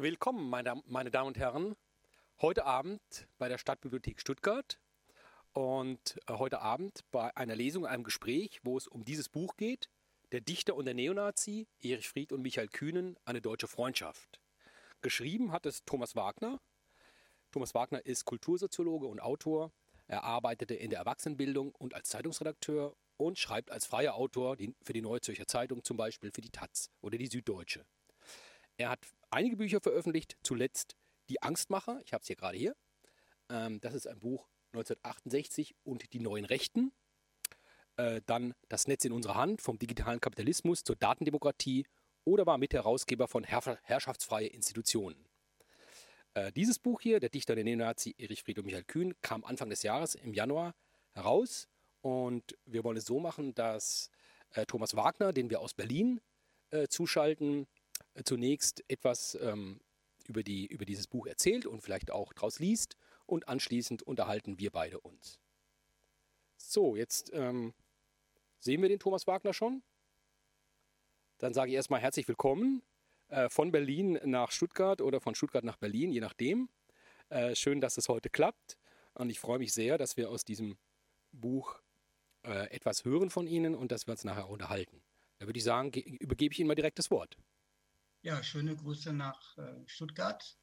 Willkommen, meine, meine Damen und Herren, heute Abend bei der Stadtbibliothek Stuttgart und äh, heute Abend bei einer Lesung, einem Gespräch, wo es um dieses Buch geht, Der Dichter und der Neonazi, Erich Fried und Michael Kühnen, eine deutsche Freundschaft. Geschrieben hat es Thomas Wagner. Thomas Wagner ist Kultursoziologe und Autor. Er arbeitete in der Erwachsenenbildung und als Zeitungsredakteur und schreibt als freier Autor für die Neue Zürcher Zeitung, zum Beispiel für die Taz oder die Süddeutsche. Er hat einige Bücher veröffentlicht, zuletzt Die Angstmacher, ich habe es hier gerade hier. Ähm, das ist ein Buch 1968 und die neuen Rechten. Äh, dann Das Netz in unserer Hand, vom digitalen Kapitalismus zur Datendemokratie oder war Mitherausgeber von Herr Herrschaftsfreie Institutionen. Äh, dieses Buch hier, Der Dichter der Neonazi Erich Fried und Michael Kühn, kam Anfang des Jahres im Januar heraus und wir wollen es so machen, dass äh, Thomas Wagner, den wir aus Berlin äh, zuschalten, zunächst etwas ähm, über, die, über dieses Buch erzählt und vielleicht auch daraus liest und anschließend unterhalten wir beide uns. So, jetzt ähm, sehen wir den Thomas Wagner schon. Dann sage ich erstmal herzlich willkommen äh, von Berlin nach Stuttgart oder von Stuttgart nach Berlin, je nachdem. Äh, schön, dass es heute klappt und ich freue mich sehr, dass wir aus diesem Buch äh, etwas hören von Ihnen und dass wir uns nachher unterhalten. Da würde ich sagen, übergebe ich Ihnen mal direkt das Wort. Ja, schöne Grüße nach äh, Stuttgart.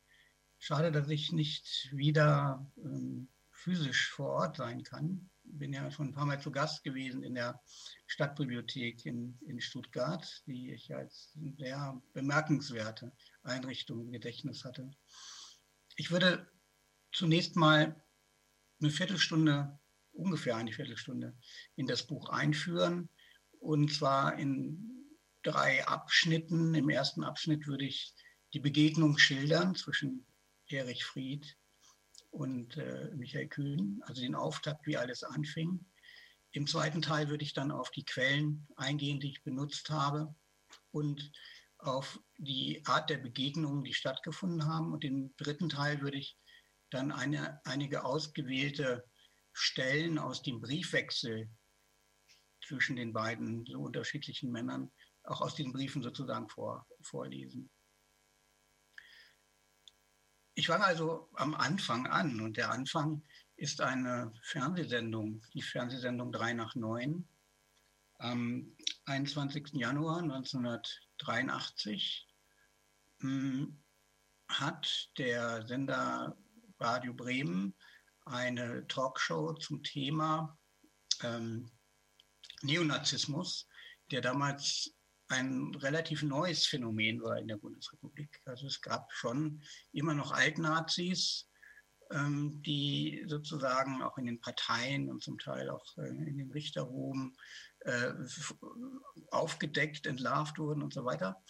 Schade, dass ich nicht wieder ähm, physisch vor Ort sein kann. Bin ja schon ein paar Mal zu Gast gewesen in der Stadtbibliothek in, in Stuttgart, die ich als sehr bemerkenswerte Einrichtung im Gedächtnis hatte. Ich würde zunächst mal eine Viertelstunde, ungefähr eine Viertelstunde, in das Buch einführen. Und zwar in drei Abschnitten. Im ersten Abschnitt würde ich die Begegnung schildern zwischen Erich Fried und äh, Michael Kühn, also den Auftakt, wie alles anfing. Im zweiten Teil würde ich dann auf die Quellen eingehen, die ich benutzt habe und auf die Art der Begegnungen, die stattgefunden haben. Und im dritten Teil würde ich dann eine, einige ausgewählte Stellen aus dem Briefwechsel zwischen den beiden so unterschiedlichen Männern auch aus diesen Briefen sozusagen vor, vorlesen. Ich fange also am Anfang an und der Anfang ist eine Fernsehsendung, die Fernsehsendung 3 nach 9 am 21. Januar 1983 hm, hat der Sender Radio Bremen eine Talkshow zum Thema ähm, Neonazismus, der damals ein relativ neues Phänomen war in der Bundesrepublik. Also es gab schon immer noch Altnazis, ähm, die sozusagen auch in den Parteien und zum Teil auch äh, in den Richterruhen äh, aufgedeckt, entlarvt wurden und so weiter.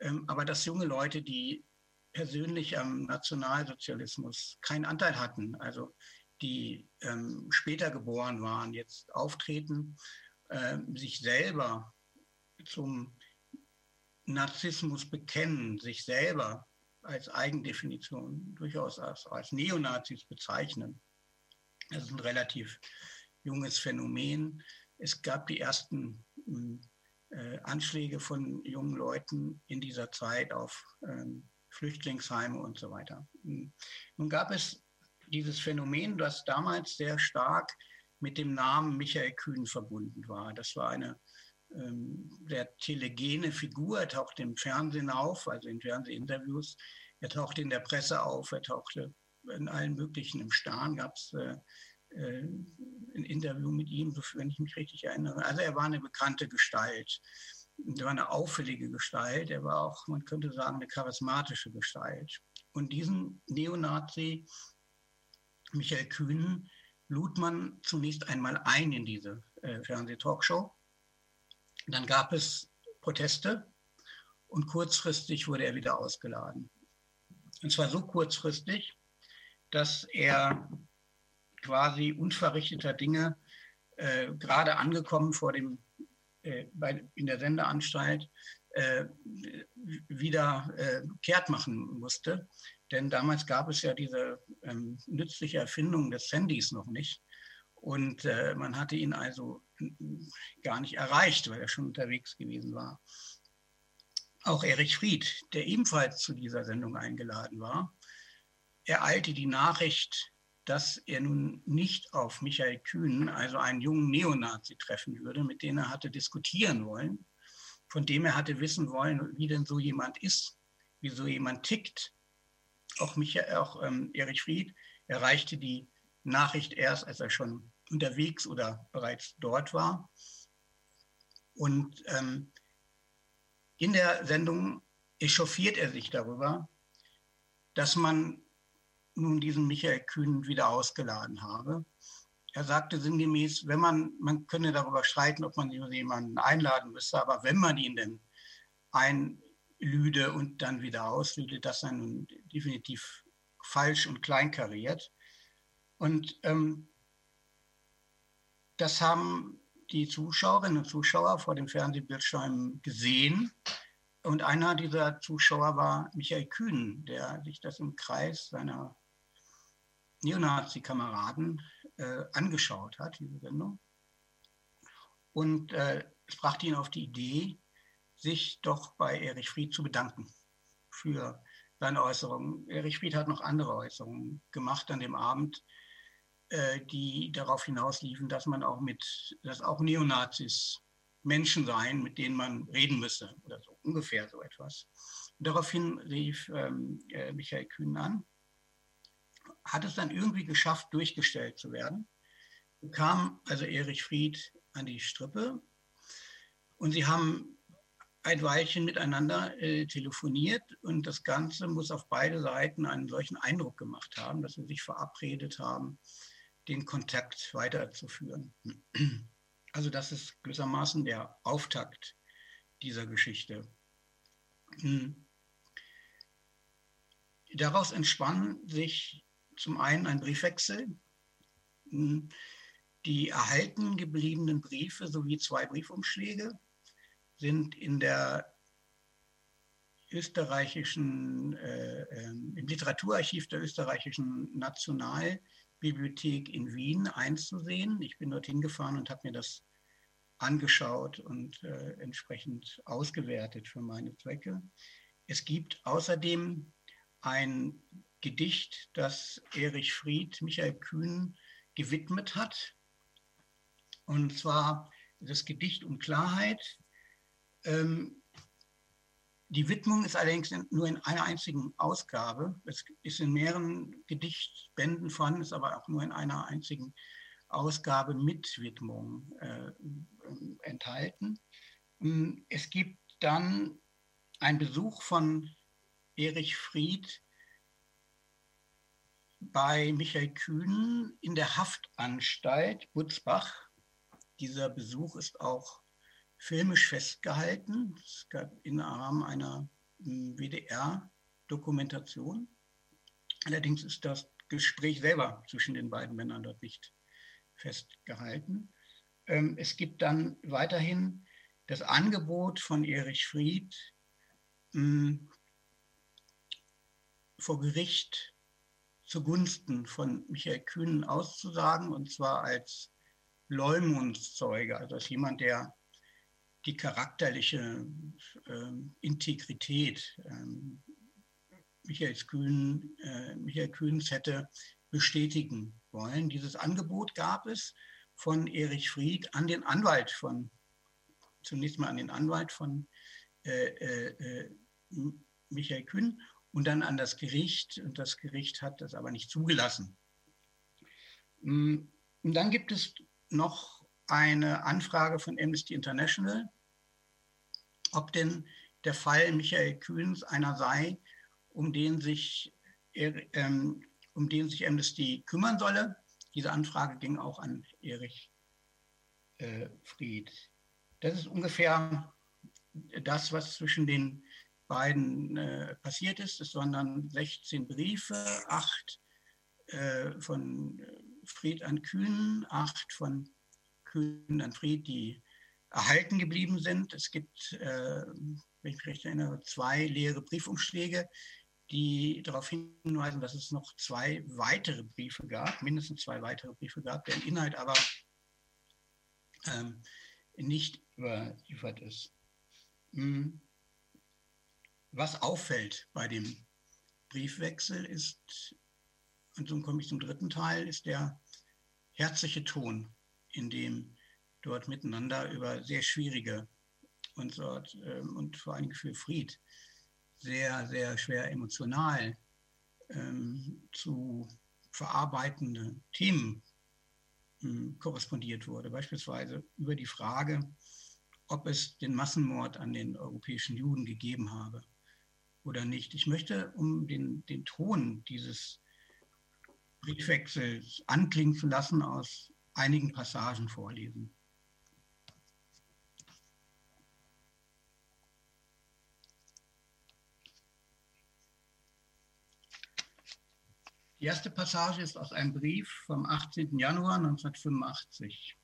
Ähm, aber dass junge Leute, die persönlich am Nationalsozialismus keinen Anteil hatten, also die ähm, später geboren waren, jetzt auftreten, äh, sich selber zum Narzissmus bekennen, sich selber als Eigendefinition durchaus als, als Neonazis bezeichnen. Das ist ein relativ junges Phänomen. Es gab die ersten äh, Anschläge von jungen Leuten in dieser Zeit auf ähm, Flüchtlingsheime und so weiter. Nun gab es dieses Phänomen, das damals sehr stark mit dem Namen Michael Kühn verbunden war. Das war eine der telegene Figur. Er tauchte im Fernsehen auf, also in Fernsehinterviews. Er tauchte in der Presse auf, er tauchte in allen möglichen. Im Stern gab es äh, äh, ein Interview mit ihm, wenn ich mich richtig erinnere. Also er war eine bekannte Gestalt. Er war eine auffällige Gestalt. Er war auch, man könnte sagen, eine charismatische Gestalt. Und diesen Neonazi Michael Kühn lud man zunächst einmal ein in diese äh, Fernsehtalkshow dann gab es Proteste und kurzfristig wurde er wieder ausgeladen. Und zwar so kurzfristig, dass er quasi unverrichteter Dinge, äh, gerade angekommen vor dem, äh, bei, in der Sendeanstalt, äh, wieder äh, kehrt machen musste. Denn damals gab es ja diese ähm, nützliche Erfindung des Handys noch nicht. Und äh, man hatte ihn also gar nicht erreicht, weil er schon unterwegs gewesen war. auch Erich Fried, der ebenfalls zu dieser Sendung eingeladen war, ereilte die Nachricht, dass er nun nicht auf Michael Kühn, also einen jungen Neonazi, treffen würde, mit dem er hatte diskutieren wollen, von dem er hatte wissen wollen, wie denn so jemand ist, wie so jemand tickt. Auch, Michael, auch ähm, Erich Fried erreichte die Nachricht erst, als er schon unterwegs oder bereits dort war. Und ähm, in der Sendung echauffiert er sich darüber, dass man nun diesen Michael Kühn wieder ausgeladen habe. Er sagte sinngemäß, wenn man, man könne darüber streiten, ob man jemanden einladen müsste, aber wenn man ihn denn einlüde und dann wieder auslüde, das sei nun definitiv falsch und kleinkariert. Und ähm, das haben die Zuschauerinnen und Zuschauer vor dem Fernsehbildschirm gesehen. Und einer dieser Zuschauer war Michael Kühn, der sich das im Kreis seiner Neonazi-Kameraden äh, angeschaut hat, diese Sendung. Und äh, es brachte ihn auf die Idee, sich doch bei Erich Fried zu bedanken für seine Äußerungen. Erich Fried hat noch andere Äußerungen gemacht an dem Abend, die darauf hinausliefen, dass man auch mit, dass auch Neonazis Menschen seien, mit denen man reden müsse oder so ungefähr so etwas. Und daraufhin rief ähm, äh, Michael Kühn an, hat es dann irgendwie geschafft, durchgestellt zu werden. Kam also Erich Fried an die Strippe und sie haben ein Weilchen miteinander äh, telefoniert und das Ganze muss auf beide Seiten einen solchen Eindruck gemacht haben, dass sie sich verabredet haben, den Kontakt weiterzuführen. Also das ist gewissermaßen der Auftakt dieser Geschichte. Daraus entspann sich zum einen ein Briefwechsel, die erhalten gebliebenen Briefe sowie zwei Briefumschläge sind in der österreichischen, äh, äh, im Literaturarchiv der österreichischen National- Bibliothek in Wien einzusehen. Ich bin dorthin gefahren und habe mir das angeschaut und äh, entsprechend ausgewertet für meine Zwecke. Es gibt außerdem ein Gedicht, das Erich Fried Michael Kühn gewidmet hat. Und zwar das Gedicht um Klarheit. Ähm, die Widmung ist allerdings nur in einer einzigen Ausgabe. Es ist in mehreren Gedichtbänden vorhanden, ist aber auch nur in einer einzigen Ausgabe mit Widmung äh, enthalten. Ähm, es gibt dann einen Besuch von Erich Fried bei Michael Kühn in der Haftanstalt Butzbach. Dieser Besuch ist auch filmisch festgehalten. Es gab im Rahmen einer hm, WDR-Dokumentation. Allerdings ist das Gespräch selber zwischen den beiden Männern dort nicht festgehalten. Ähm, es gibt dann weiterhin das Angebot von Erich Fried, hm, vor Gericht zugunsten von Michael Kühn auszusagen, und zwar als Leumundszeuge, also als jemand, der die charakterliche ähm, Integrität ähm, Michael, Kühn, äh, Michael Kühns hätte bestätigen wollen. Dieses Angebot gab es von Erich Fried an den Anwalt von, zunächst mal an den Anwalt von äh, äh, äh Michael Kühn und dann an das Gericht. Und das Gericht hat das aber nicht zugelassen. Mm, und dann gibt es noch eine Anfrage von Amnesty International, ob denn der Fall Michael Kühns einer sei, um den sich, ähm, um den sich Amnesty kümmern solle. Diese Anfrage ging auch an Erich äh, Fried. Das ist ungefähr das, was zwischen den beiden äh, passiert ist. Es waren dann 16 Briefe, acht äh, von Fried an Kühn, acht von Kühn an Fried, die erhalten geblieben sind. Es gibt, äh, wenn ich mich recht erinnere, zwei leere Briefumschläge, die darauf hinweisen, dass es noch zwei weitere Briefe gab, mindestens zwei weitere Briefe gab, deren Inhalt aber ähm, nicht überliefert ist. Hm. was auffällt bei dem Briefwechsel ist, und so komme ich zum dritten Teil, ist der herzliche Ton, in dem dort miteinander über sehr schwierige und, dort, ähm, und vor allem für Fried sehr, sehr schwer emotional ähm, zu verarbeitende Themen ähm, korrespondiert wurde. Beispielsweise über die Frage, ob es den Massenmord an den europäischen Juden gegeben habe oder nicht. Ich möchte, um den, den Ton dieses Briefwechsels anklingen zu lassen, aus einigen Passagen vorlesen. Die erste Passage ist aus einem Brief vom 18. Januar 1985.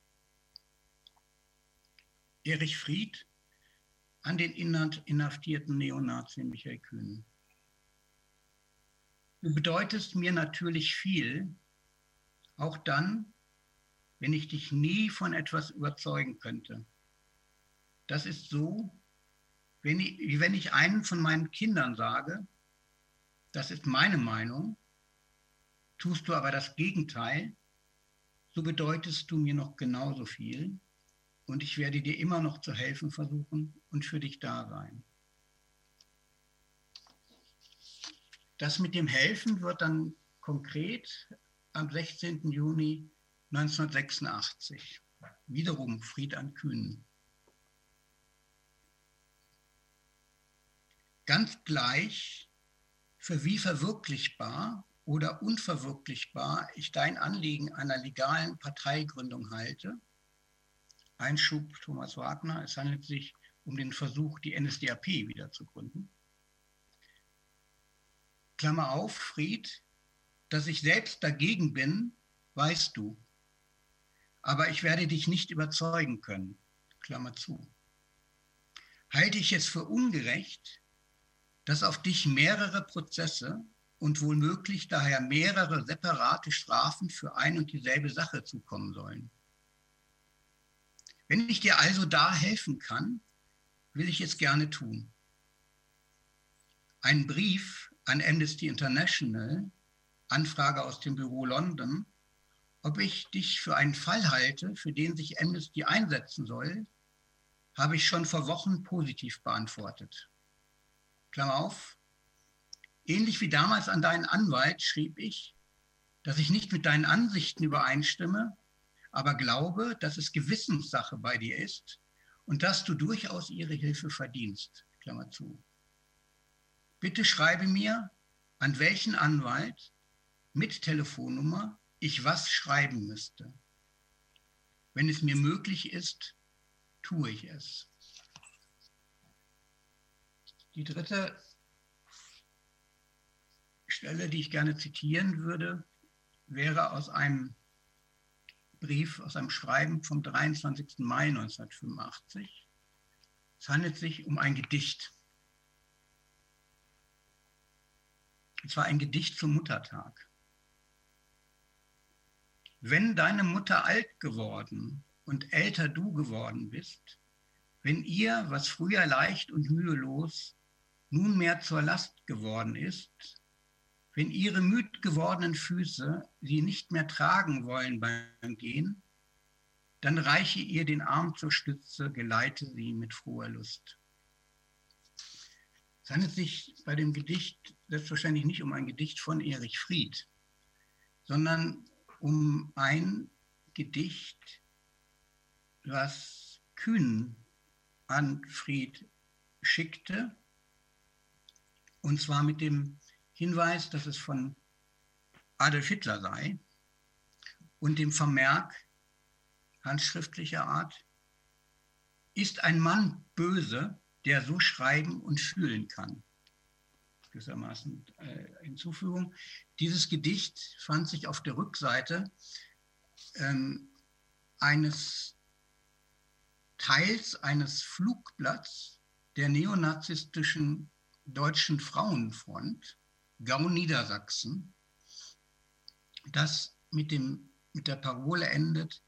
Erich Fried an den inhaftierten Neonazi Michael Kühn. Du bedeutest mir natürlich viel, auch dann, wenn ich dich nie von etwas überzeugen könnte. Das ist so, wenn ich, wie wenn ich einen von meinen Kindern sage, das ist meine Meinung, Tust du aber das Gegenteil, so bedeutest du mir noch genauso viel und ich werde dir immer noch zu helfen versuchen und für dich da sein. Das mit dem Helfen wird dann konkret am 16. Juni 1986. Wiederum Fried an Kühnen. Ganz gleich, für wie verwirklichbar oder unverwirklichbar ich dein Anliegen einer legalen Parteigründung halte. Einschub Thomas Wagner, es handelt sich um den Versuch, die NSDAP wieder zu gründen. Klammer auf, Fried, dass ich selbst dagegen bin, weißt du. Aber ich werde dich nicht überzeugen können. Klammer zu. Halte ich es für ungerecht, dass auf dich mehrere Prozesse und wohl daher mehrere separate Strafen für ein und dieselbe Sache zukommen sollen. Wenn ich dir also da helfen kann, will ich es gerne tun. Ein Brief an Amnesty International, Anfrage aus dem Büro London, ob ich dich für einen Fall halte, für den sich Amnesty einsetzen soll, habe ich schon vor Wochen positiv beantwortet. Klammer auf, Ähnlich wie damals an deinen Anwalt schrieb ich, dass ich nicht mit deinen Ansichten übereinstimme, aber glaube, dass es Gewissenssache bei dir ist und dass du durchaus ihre Hilfe verdienst. Klammer zu. Bitte schreibe mir, an welchen Anwalt mit Telefonnummer ich was schreiben müsste. Wenn es mir möglich ist, tue ich es. Die dritte Stelle, die ich gerne zitieren würde, wäre aus einem Brief, aus einem Schreiben vom 23. Mai 1985. Es handelt sich um ein Gedicht. Es war ein Gedicht zum Muttertag. Wenn deine Mutter alt geworden und älter du geworden bist, wenn ihr, was früher leicht und mühelos, nunmehr zur Last geworden ist, wenn ihre müd gewordenen Füße sie nicht mehr tragen wollen beim Gehen, dann reiche ihr den Arm zur Stütze, geleite sie mit froher Lust. Es handelt sich bei dem Gedicht selbstverständlich nicht um ein Gedicht von Erich Fried, sondern um ein Gedicht, was Kühn an Fried schickte, und zwar mit dem Hinweis, dass es von Adolf Hitler sei und dem Vermerk handschriftlicher Art, ist ein Mann böse, der so schreiben und fühlen kann. Gewissermaßen äh, Hinzufügung. Dieses Gedicht fand sich auf der Rückseite ähm, eines Teils eines Flugblatts der neonazistischen Deutschen Frauenfront Gau Niedersachsen, das mit, dem, mit der Parole endet,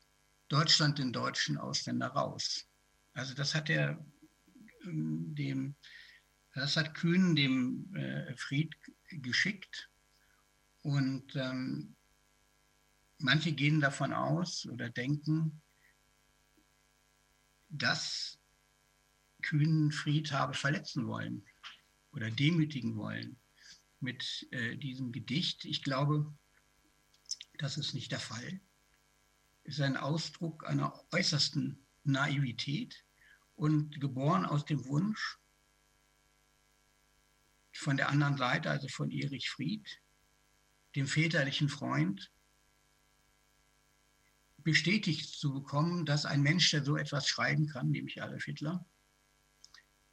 Deutschland den deutschen Ausländer raus. Also das hat er ähm, dem Das hat Kühn dem äh, Fried geschickt und ähm, manche gehen davon aus oder denken, dass Kühn Fried habe verletzen wollen oder demütigen wollen mit äh, diesem Gedicht. Ich glaube, das ist nicht der Fall. Es ist ein Ausdruck einer äußersten Naivität und geboren aus dem Wunsch von der anderen Seite, also von Erich Fried, dem väterlichen Freund, bestätigt zu bekommen, dass ein Mensch, der so etwas schreiben kann, nämlich Adolf Hitler,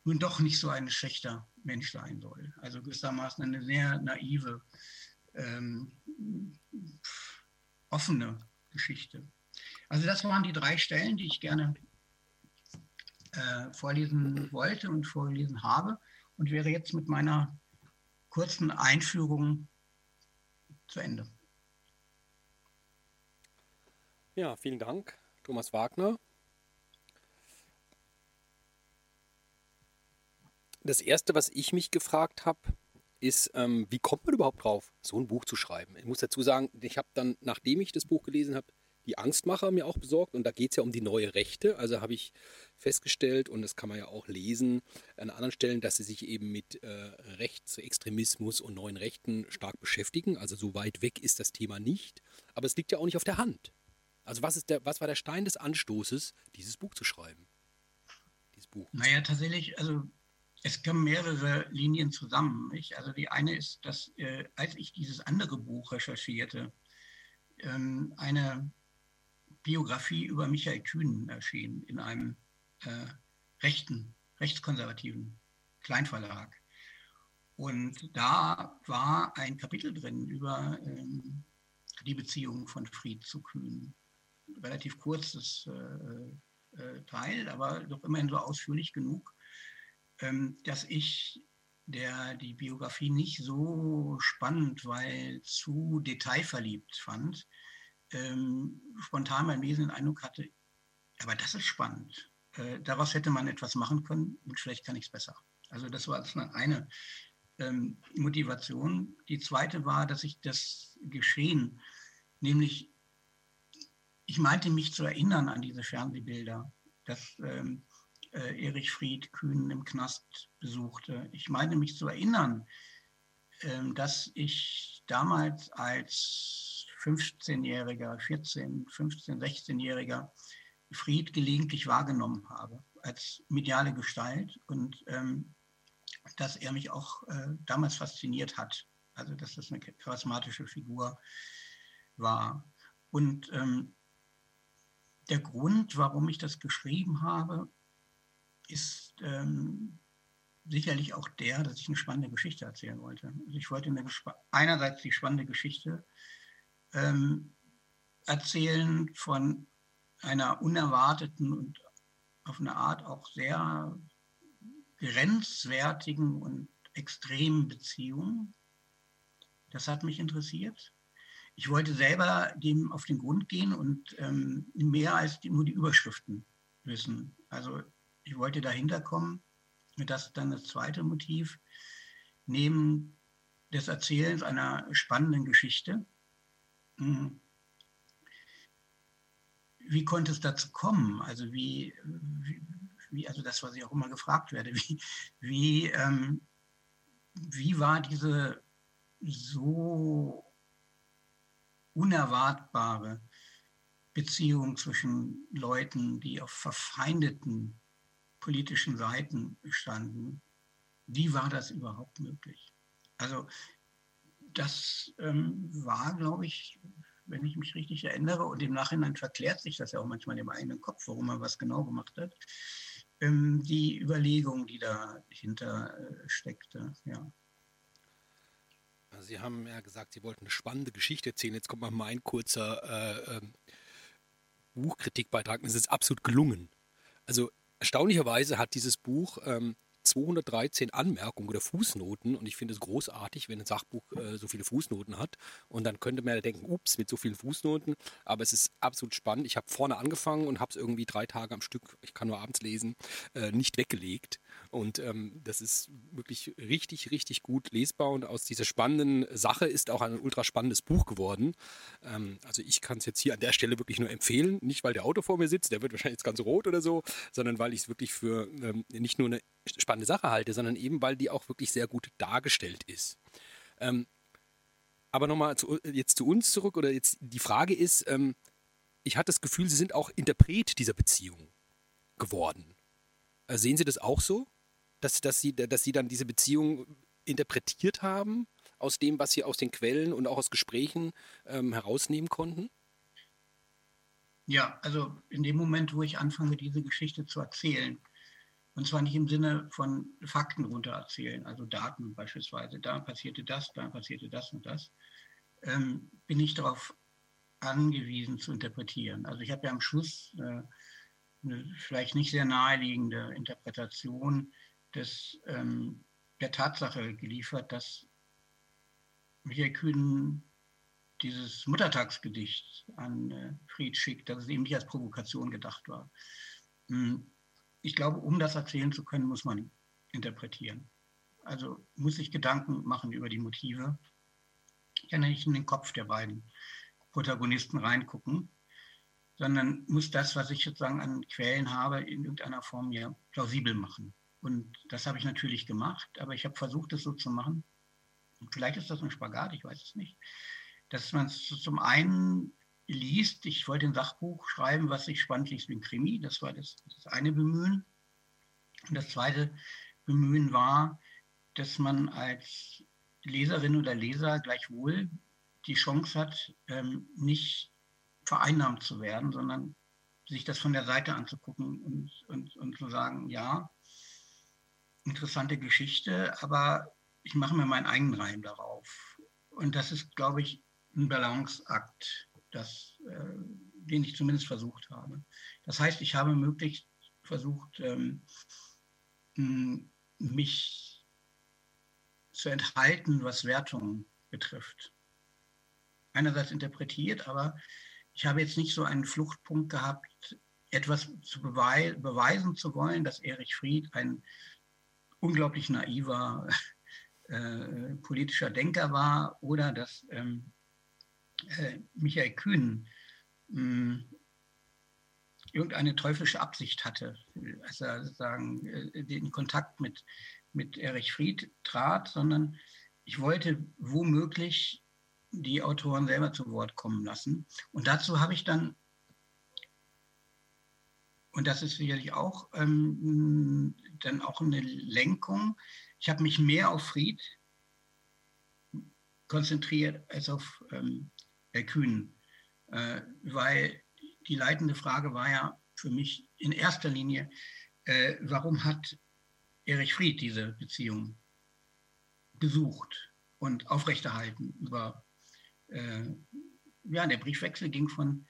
nun doch nicht so ein schlechter Mensch sein soll. Also gewissermaßen eine sehr naive, ähm, offene Geschichte. Also das waren die drei Stellen, die ich gerne äh, vorlesen wollte und vorgelesen habe und wäre jetzt mit meiner kurzen Einführung zu Ende. Ja, vielen Dank, Thomas Wagner. Das Erste, was ich mich gefragt habe, ist, ähm, wie kommt man überhaupt drauf, so ein Buch zu schreiben? Ich muss dazu sagen, ich habe dann, nachdem ich das Buch gelesen habe, die Angstmacher mir auch besorgt und da geht es ja um die neue Rechte. Also habe ich festgestellt, und das kann man ja auch lesen an anderen Stellen, dass sie sich eben mit äh, Rechtsextremismus und neuen Rechten stark beschäftigen. Also so weit weg ist das Thema nicht. Aber es liegt ja auch nicht auf der Hand. Also was, ist der, was war der Stein des Anstoßes, dieses Buch zu schreiben? Dieses Buch. Naja, tatsächlich, also es kommen mehrere Linien zusammen. Nicht? Also die eine ist, dass äh, als ich dieses andere Buch recherchierte, ähm, eine Biografie über Michael Kühn erschien in einem äh, rechten, rechtskonservativen Kleinverlag. Und da war ein Kapitel drin über ähm, die Beziehung von Fried zu Kühn. Relativ kurzes äh, äh, Teil, aber doch immerhin so ausführlich genug, ähm, dass ich der die Biografie nicht so spannend, weil zu detailverliebt fand, ähm, spontan beim Lesen den Eindruck hatte, aber das ist spannend. Äh, daraus hätte man etwas machen können und vielleicht kann ich es besser. Also das war eine ähm, Motivation. Die zweite war, dass ich das Geschehen, nämlich ich meinte mich zu erinnern an diese Fernsehbilder, dass ähm, äh, Erich Fried Kühn im Knast besuchte. Ich meine mich zu erinnern, ähm, dass ich damals als 15-Jähriger, 14, 15, 16-Jähriger Fried gelegentlich wahrgenommen habe als mediale Gestalt und ähm, dass er mich auch äh, damals fasziniert hat. Also dass das eine charismatische Figur war. Und ähm, der Grund, warum ich das geschrieben habe, ist ähm, sicherlich auch der, dass ich eine spannende Geschichte erzählen wollte. Also ich wollte eine, einerseits die spannende Geschichte ähm, erzählen von einer unerwarteten und auf eine Art auch sehr grenzwertigen und extremen Beziehung. Das hat mich interessiert. Ich wollte selber dem auf den Grund gehen und ähm, mehr als die, nur die Überschriften wissen. Also ich wollte dahinter kommen. Und das ist dann das zweite Motiv, neben des Erzählens einer spannenden Geschichte. Hm. Wie konnte es dazu kommen? Also wie, wie, also das, was ich auch immer gefragt werde, wie, wie, ähm, wie war diese so unerwartbare Beziehung zwischen Leuten, die auf verfeindeten politischen Seiten standen. Wie war das überhaupt möglich? Also das ähm, war, glaube ich, wenn ich mich richtig erinnere, und im Nachhinein verklärt sich das ja auch manchmal im eigenen Kopf, warum man was genau gemacht hat, ähm, die Überlegung, die dahinter äh, steckte. Ja. Sie haben ja gesagt, Sie wollten eine spannende Geschichte erzählen. Jetzt kommt mal mein kurzer äh, äh, Buchkritikbeitrag. Es ist absolut gelungen. Also Erstaunlicherweise hat dieses Buch ähm, 213 Anmerkungen oder Fußnoten und ich finde es großartig, wenn ein Sachbuch äh, so viele Fußnoten hat und dann könnte man ja denken, ups, mit so vielen Fußnoten, aber es ist absolut spannend. Ich habe vorne angefangen und habe es irgendwie drei Tage am Stück, ich kann nur abends lesen, äh, nicht weggelegt Und ähm, das ist wirklich richtig, richtig gut lesbar und aus dieser spannenden Sache ist auch ein ultra spannendes Buch geworden. Ähm, also ich kann es jetzt hier an der Stelle wirklich nur empfehlen, nicht weil der Autor vor mir sitzt, der wird wahrscheinlich jetzt ganz rot oder so, sondern weil ich es wirklich für ähm, nicht nur eine spannende Sache halte, sondern eben weil die auch wirklich sehr gut dargestellt ist. Ähm, aber nochmal zu, jetzt zu uns zurück oder jetzt die Frage ist, ähm, ich hatte das Gefühl, Sie sind auch Interpret dieser Beziehung geworden. Äh, sehen Sie das auch so? Dass, dass, Sie, dass Sie dann diese Beziehung interpretiert haben aus dem, was Sie aus den Quellen und auch aus Gesprächen ähm, herausnehmen konnten? Ja, also in dem Moment, wo ich anfange, diese Geschichte zu erzählen, und zwar nicht im Sinne von Fakten runtererzählen, also Daten beispielsweise, da passierte das, da passierte das und das, ähm, bin ich darauf angewiesen zu interpretieren. Also ich habe ja am Schluss äh, eine vielleicht nicht sehr naheliegende Interpretation des, ähm, der Tatsache geliefert, dass Michael Kühn dieses Muttertagsgedicht an äh, Fried schickt, dass es eben nicht als Provokation gedacht war. Hm, ich glaube, um das erzählen zu können, muss man interpretieren. Also muss sich Gedanken machen über die Motive. Ich kann nicht in den Kopf der beiden Protagonisten reingucken, sondern muss das, was ich sozusagen an Quellen habe, in irgendeiner Form mir plausibel machen. Und das habe ich natürlich gemacht, aber ich habe versucht, es so zu machen. vielleicht ist das ein Spagat, ich weiß es nicht. Dass man es zum einen liest, ich wollte ein Sachbuch schreiben, was sich spannend liest wie ein Krimi, das war das, das eine Bemühen. Und das zweite Bemühen war, dass man als Leserin oder Leser gleichwohl die Chance hat, ähm, nicht vereinnahmt zu werden, sondern sich das von der Seite anzugucken und, und, und zu sagen, ja, interessante Geschichte, aber ich mache mir meinen eigenen Reim darauf. Und das ist, glaube ich, ein Balanceakt, das, äh, den ich zumindest versucht habe. Das heißt, ich habe möglichst versucht, ähm, mich zu enthalten, was Wertungen betrifft. Einerseits interpretiert, aber ich habe jetzt nicht so einen Fluchtpunkt gehabt, etwas zu bewei beweisen zu wollen, dass Erich Fried ein unglaublich naiver äh, politischer Denker war oder dass ähm, äh, Michael Kühn mh, hm, irgendeine teuflische Absicht hatte, als er sozusagen äh, den Kontakt mit, mit Erich Fried trat, sondern ich wollte womöglich die Autoren selber zu Wort kommen lassen. Und dazu habe ich dann, und das ist sicherlich auch ähm, dann auch eine Lenkung, ich habe mich mehr auf Fried konzentriert als auf ähm, Kühn, äh, weil die leitende Frage war ja für mich in erster Linie, äh, warum hat Erich Fried diese Beziehung besucht und aufrechterhalten über äh, ja, der Briefwechsel ging von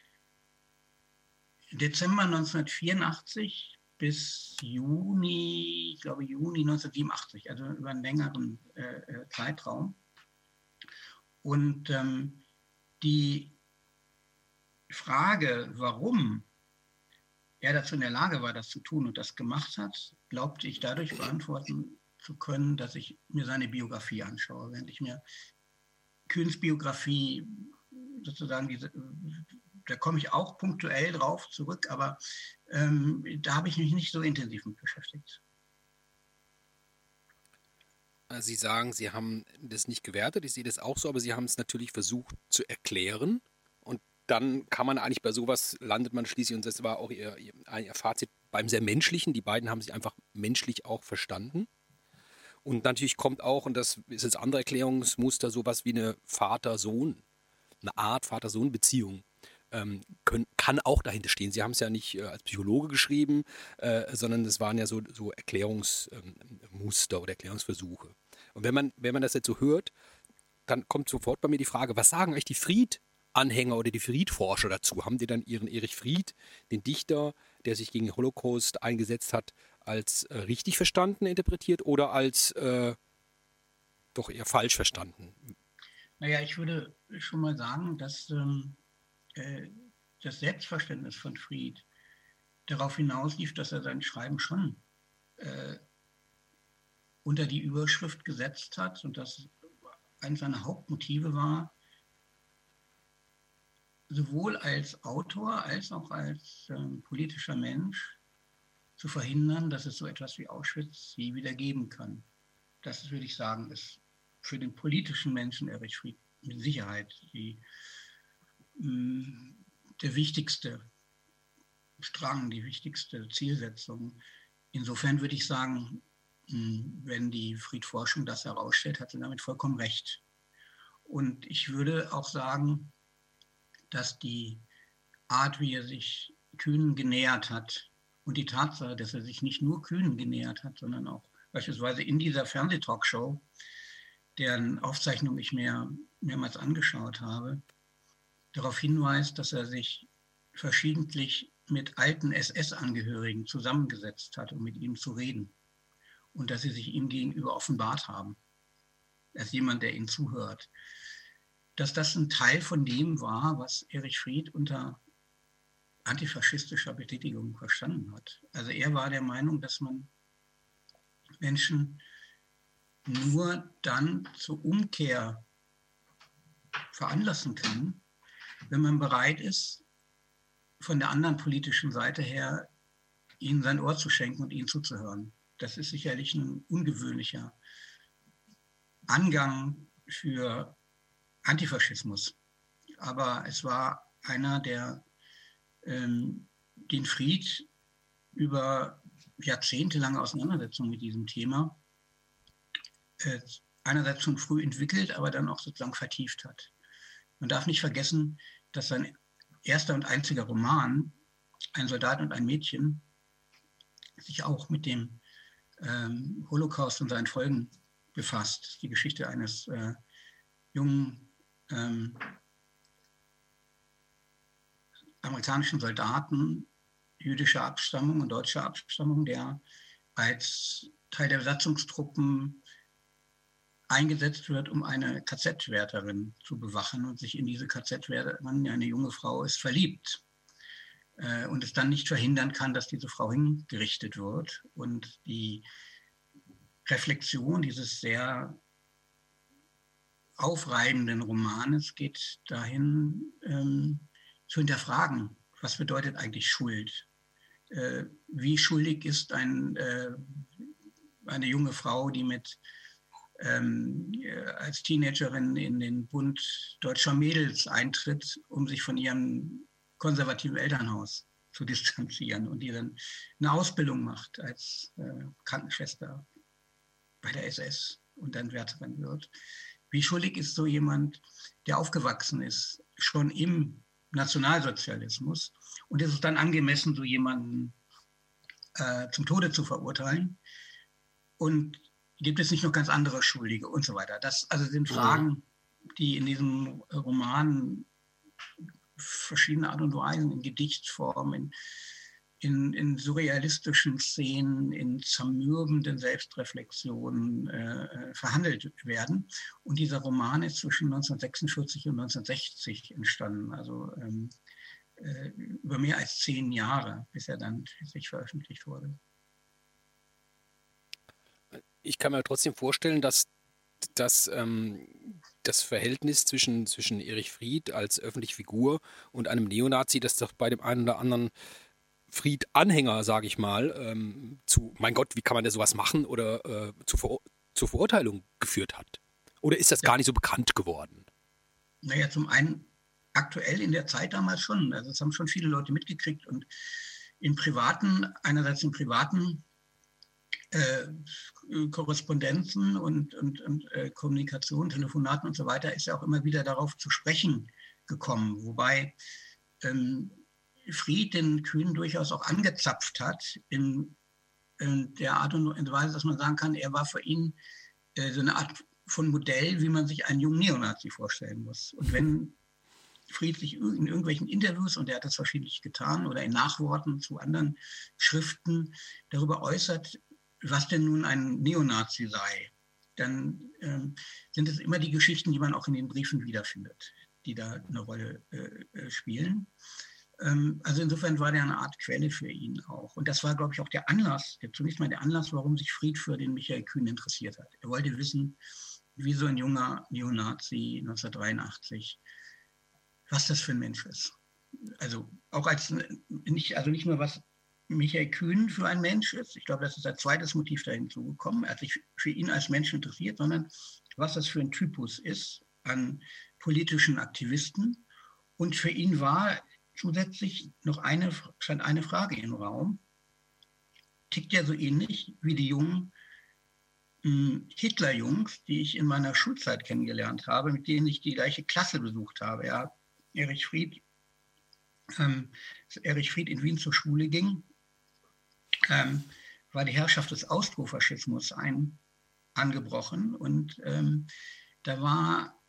Dezember 1984 bis Juni, ich glaube Juni 1987, also über einen längeren äh, äh, Zeitraum. Und ähm, die Frage, warum er dazu in der Lage war, das zu tun und das gemacht hat, glaubte ich dadurch beantworten zu können, dass ich mir seine Biografie anschaue. Während ich mir Kühns Biografie sozusagen diese, da komme ich auch punktuell drauf zurück, aber ähm, da habe ich mich nicht so intensiv mit beschäftigt. Sie sagen, Sie haben das nicht gewertet, ich sehe das auch so, aber Sie haben es natürlich versucht zu erklären. Und dann kann man eigentlich bei sowas, landet man schließlich, und das war auch Ihr, Ihr Fazit, beim sehr menschlichen. Die beiden haben sich einfach menschlich auch verstanden. Und natürlich kommt auch, und das ist jetzt andere Erklärungsmuster, sowas wie eine Vater-Sohn, eine Art Vater-Sohn-Beziehung. Ähm, können, kann auch dahinter stehen. Sie haben es ja nicht äh, als Psychologe geschrieben, äh, sondern es waren ja so, so Erklärungsmuster ähm, oder Erklärungsversuche. Und wenn man, wenn man das jetzt so hört, dann kommt sofort bei mir die Frage, was sagen euch die Fried-Anhänger oder die Fried-Forscher dazu? Haben die dann ihren Erich Fried, den Dichter, der sich gegen den Holocaust eingesetzt hat, als äh, richtig verstanden interpretiert oder als äh, doch eher falsch verstanden? Naja, ich würde schon mal sagen, dass ähm, äh, das Selbstverständnis von Fried darauf hinauslief, dass er sein Schreiben schon äh, unter die Überschrift gesetzt hat und das eines seiner Hauptmotive war, sowohl als Autor als auch als ähm, politischer Mensch zu verhindern, dass es so etwas wie Auschwitz je wieder geben kann. Das würde ich sagen, ist für den politischen Menschen Erich Fried mit Sicherheit die, der wichtigste Strang, die wichtigste Zielsetzung. Insofern würde ich sagen, hm, wenn die Friedforschung das herausstellt, hat sie damit vollkommen recht. Und ich würde auch sagen, dass die Art, wie er sich Kühnen genähert hat und die Tatsache, dass er sich nicht nur Kühnen genähert hat, sondern auch beispielsweise in dieser Fernsehtalkshow, deren Aufzeichnung ich mir mehrmals angeschaut habe, darauf hinweist, dass er sich verschiedentlich mit alten SS-Angehörigen zusammengesetzt hat, um mit ihm zu reden. Und dass sie sich ihm gegenüber offenbart haben, als jemand, der ihnen zuhört. Dass das ein Teil von dem war, was Erich Fried unter antifaschistischer Betätigung verstanden hat. Also er war der Meinung, dass man Menschen nur dann zur Umkehr veranlassen kann, wenn man bereit ist, von der anderen politischen Seite her ihnen sein Ohr zu schenken und ihnen zuzuhören. Das ist sicherlich ein ungewöhnlicher Angang für Antifaschismus. Aber es war einer, der ähm, den Fried über jahrzehntelange Auseinandersetzung mit diesem Thema äh, einerseits schon früh entwickelt, aber dann auch sozusagen vertieft hat. Man darf nicht vergessen, dass sein erster und einziger Roman, Ein Soldat und ein Mädchen, sich auch mit dem ähm, Holocaust und seinen Folgen befasst. Die Geschichte eines äh, jungen ähm, amerikanischen Soldaten jüdischer Abstammung und deutscher Abstammung, der als Teil der Besatzungstruppen eingesetzt wird, um eine KZ-Wärterin zu bewachen und sich in diese KZ-Wärterin, eine junge Frau ist, verliebt äh, und es dann nicht verhindern kann, dass diese Frau hingerichtet wird. Und die Reflexion dieses sehr aufreibenden Romanes geht dahin, ähm, zu hinterfragen, was bedeutet eigentlich Schuld? Äh, wie schuldig ist ein, äh, eine junge Frau, die mit ähm, als Teenagerin in den Bund deutscher Mädels eintritt, um sich von ihrem konservativen Elternhaus zu distanzieren und die dann eine Ausbildung macht als äh, Krankenschwester bei der SS und dann Wärterin wird. Wie schuldig ist so jemand, der aufgewachsen ist, schon im Nationalsozialismus und ist es dann angemessen, so jemanden äh, zum Tode zu verurteilen? Und gibt es nicht noch ganz andere Schuldige und so weiter. Das also sind Fragen, die in diesem Roman verschiedene Art und Weisen, in Gedichtsform, in, in, in surrealistischen Szenen, in zermürbenden Selbstreflexionen äh, verhandelt werden. Und dieser Roman ist zwischen 1946 und 1960 entstanden, also ähm, äh, über mehr als zehn Jahre, bis er dann schließlich veröffentlicht wurde ich kann mir trotzdem vorstellen, dass, dass ähm, das Verhältnis zwischen, zwischen Erich Fried als öffentliche Figur und einem Neonazi, das doch bei dem einen oder anderen Fried-Anhänger, sage ich mal, ähm, zu, mein Gott, wie kann man da sowas machen oder äh, zu Ver zur Verurteilung geführt hat. Oder ist das ja. gar nicht so bekannt geworden? Naja, zum einen aktuell in der Zeit damals schon. Also das haben schon viele Leute mitgekriegt und in privaten, einerseits in privaten äh, Korrespondenzen und, und, und äh, Kommunikation, Telefonaten und so weiter ist ja auch immer wieder darauf zu sprechen gekommen. Wobei ähm, Fried den Kühn durchaus auch angezapft hat in, in, der Art und Weise, dass man sagen kann, er war für ihn äh, so eine Art von Modell, wie man sich einen jungen Neonazi vorstellen muss. Und wenn Fried sich in irgendwelchen Interviews, und er hat das verschiedentlich getan, oder in Nachworten zu anderen Schriften darüber äußert, was denn nun ein Neonazi sei, dann ähm, sind es immer die Geschichten, die man auch in den Briefen wiederfindet, die da eine Rolle äh, äh spielen. Ähm, also insofern war der eine Art Quelle für ihn auch. Und das war, glaube ich, auch der Anlass, der, zunächst mal der Anlass, warum sich Fried für den Michael Kühn interessiert hat. Er wollte wissen, wie so ein junger Neonazi 1983, was das für ein Mensch ist. Also auch als nicht, also nicht nur was Michael Kühn für ein Mensch ist. Ich glaube, das ist als zweites Motiv da hinzugekommen. Er hat sich für ihn als Mensch interessiert, sondern was das für ein Typus ist an politischen Aktivisten. Und für ihn war zusätzlich noch eine, stand eine Frage im Raum. Tickt ja so ähnlich wie die jungen hm, Hitlerjungs, die ich in meiner Schulzeit kennengelernt habe, mit denen ich die gleiche Klasse besucht habe. Ja, Erich Fried, ähm, Erich Fried in Wien zur Schule ging, ähm, war die Herrschaft des Austrofaschismus ein, angebrochen und ähm, da war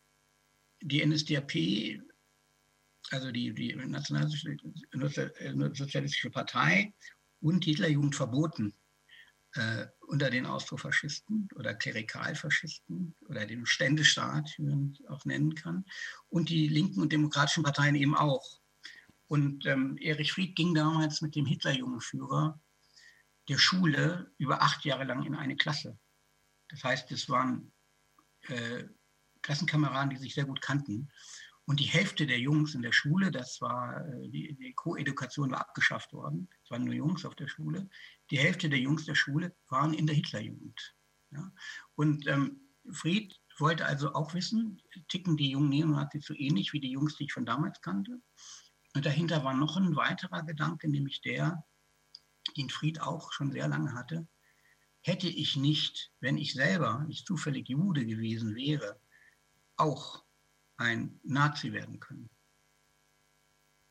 die NSDAP also die, die Nationalsozialistische Partei und die Hitlerjugend verboten äh, unter den Austrofaschisten oder Klerikalfaschisten oder dem Ständestaat, wie man es auch nennen kann, und die linken und demokratischen Parteien eben auch. Und ähm, Erich Fried ging damals mit dem Hitlerjugendführer der Schule über acht Jahre lang in eine Klasse. Das heißt, es waren äh, Klassenkameraden, die sich sehr gut kannten. Und die Hälfte der Jungs in der Schule, das war, äh, die, die Co-Edukation war abgeschafft worden, es waren nur Jungs auf der Schule, die Hälfte der Jungs der Schule waren in der Hitlerjugend. Ja? Und ähm, Fried wollte also auch wissen, ticken die jungen Neonazis so ähnlich wie die Jungs, die ich von damals kannte? Und dahinter war noch ein weiterer Gedanke, nämlich der, den Fried auch schon sehr lange hatte. Hätte ich nicht, wenn ich selber nicht zufällig Jude gewesen wäre, auch ein Nazi werden können?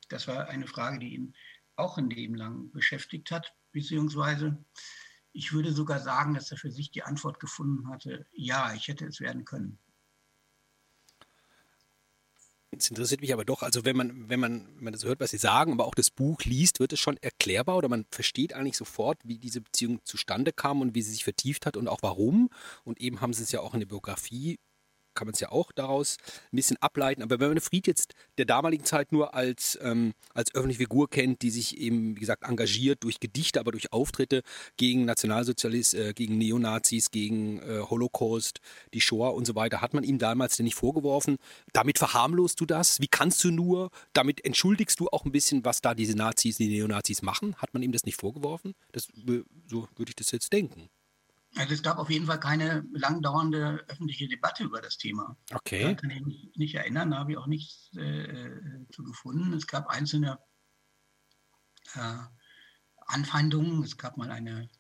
Das war eine Frage, die ihn auch ein Leben lang beschäftigt hat, beziehungsweise ich würde sogar sagen, dass er für sich die Antwort gefunden hatte, ja, ich hätte es werden können. Es interessiert mich aber doch, also wenn man, wenn man, wenn man das hört, was Sie sagen, aber auch das Buch liest, wird es schon erklärbar oder man versteht eigentlich sofort, wie diese Beziehung zustande kam und wie sie sich vertieft hat und auch warum. Und eben haben Sie es ja auch in der Biografie kann man es ja auch daraus ein bisschen ableiten. Aber wenn man Fried jetzt der damaligen Zeit nur als, ähm, als öffentliche Figur kennt, die sich eben, wie gesagt, engagiert durch Gedichte, aber durch Auftritte gegen Nationalsozialisten, äh, gegen Neonazis, gegen äh, Holocaust, die Shoah und so weiter, hat man ihm damals denn nicht vorgeworfen. Damit verharmlost du das? Wie kannst du nur? Damit entschuldigst du auch ein bisschen, was da diese Nazis, die Neonazis machen? Hat man ihm das nicht vorgeworfen? Das, so würde ich das jetzt denken. Also es gab auf jeden Fall keine lang dauernde öffentliche Debatte über das Thema. Okay. Da kann ich mich nicht erinnern, da habe ich auch nichts äh, zu gefunden. Es gab einzelne äh, Anfeindungen. Es gab mal eine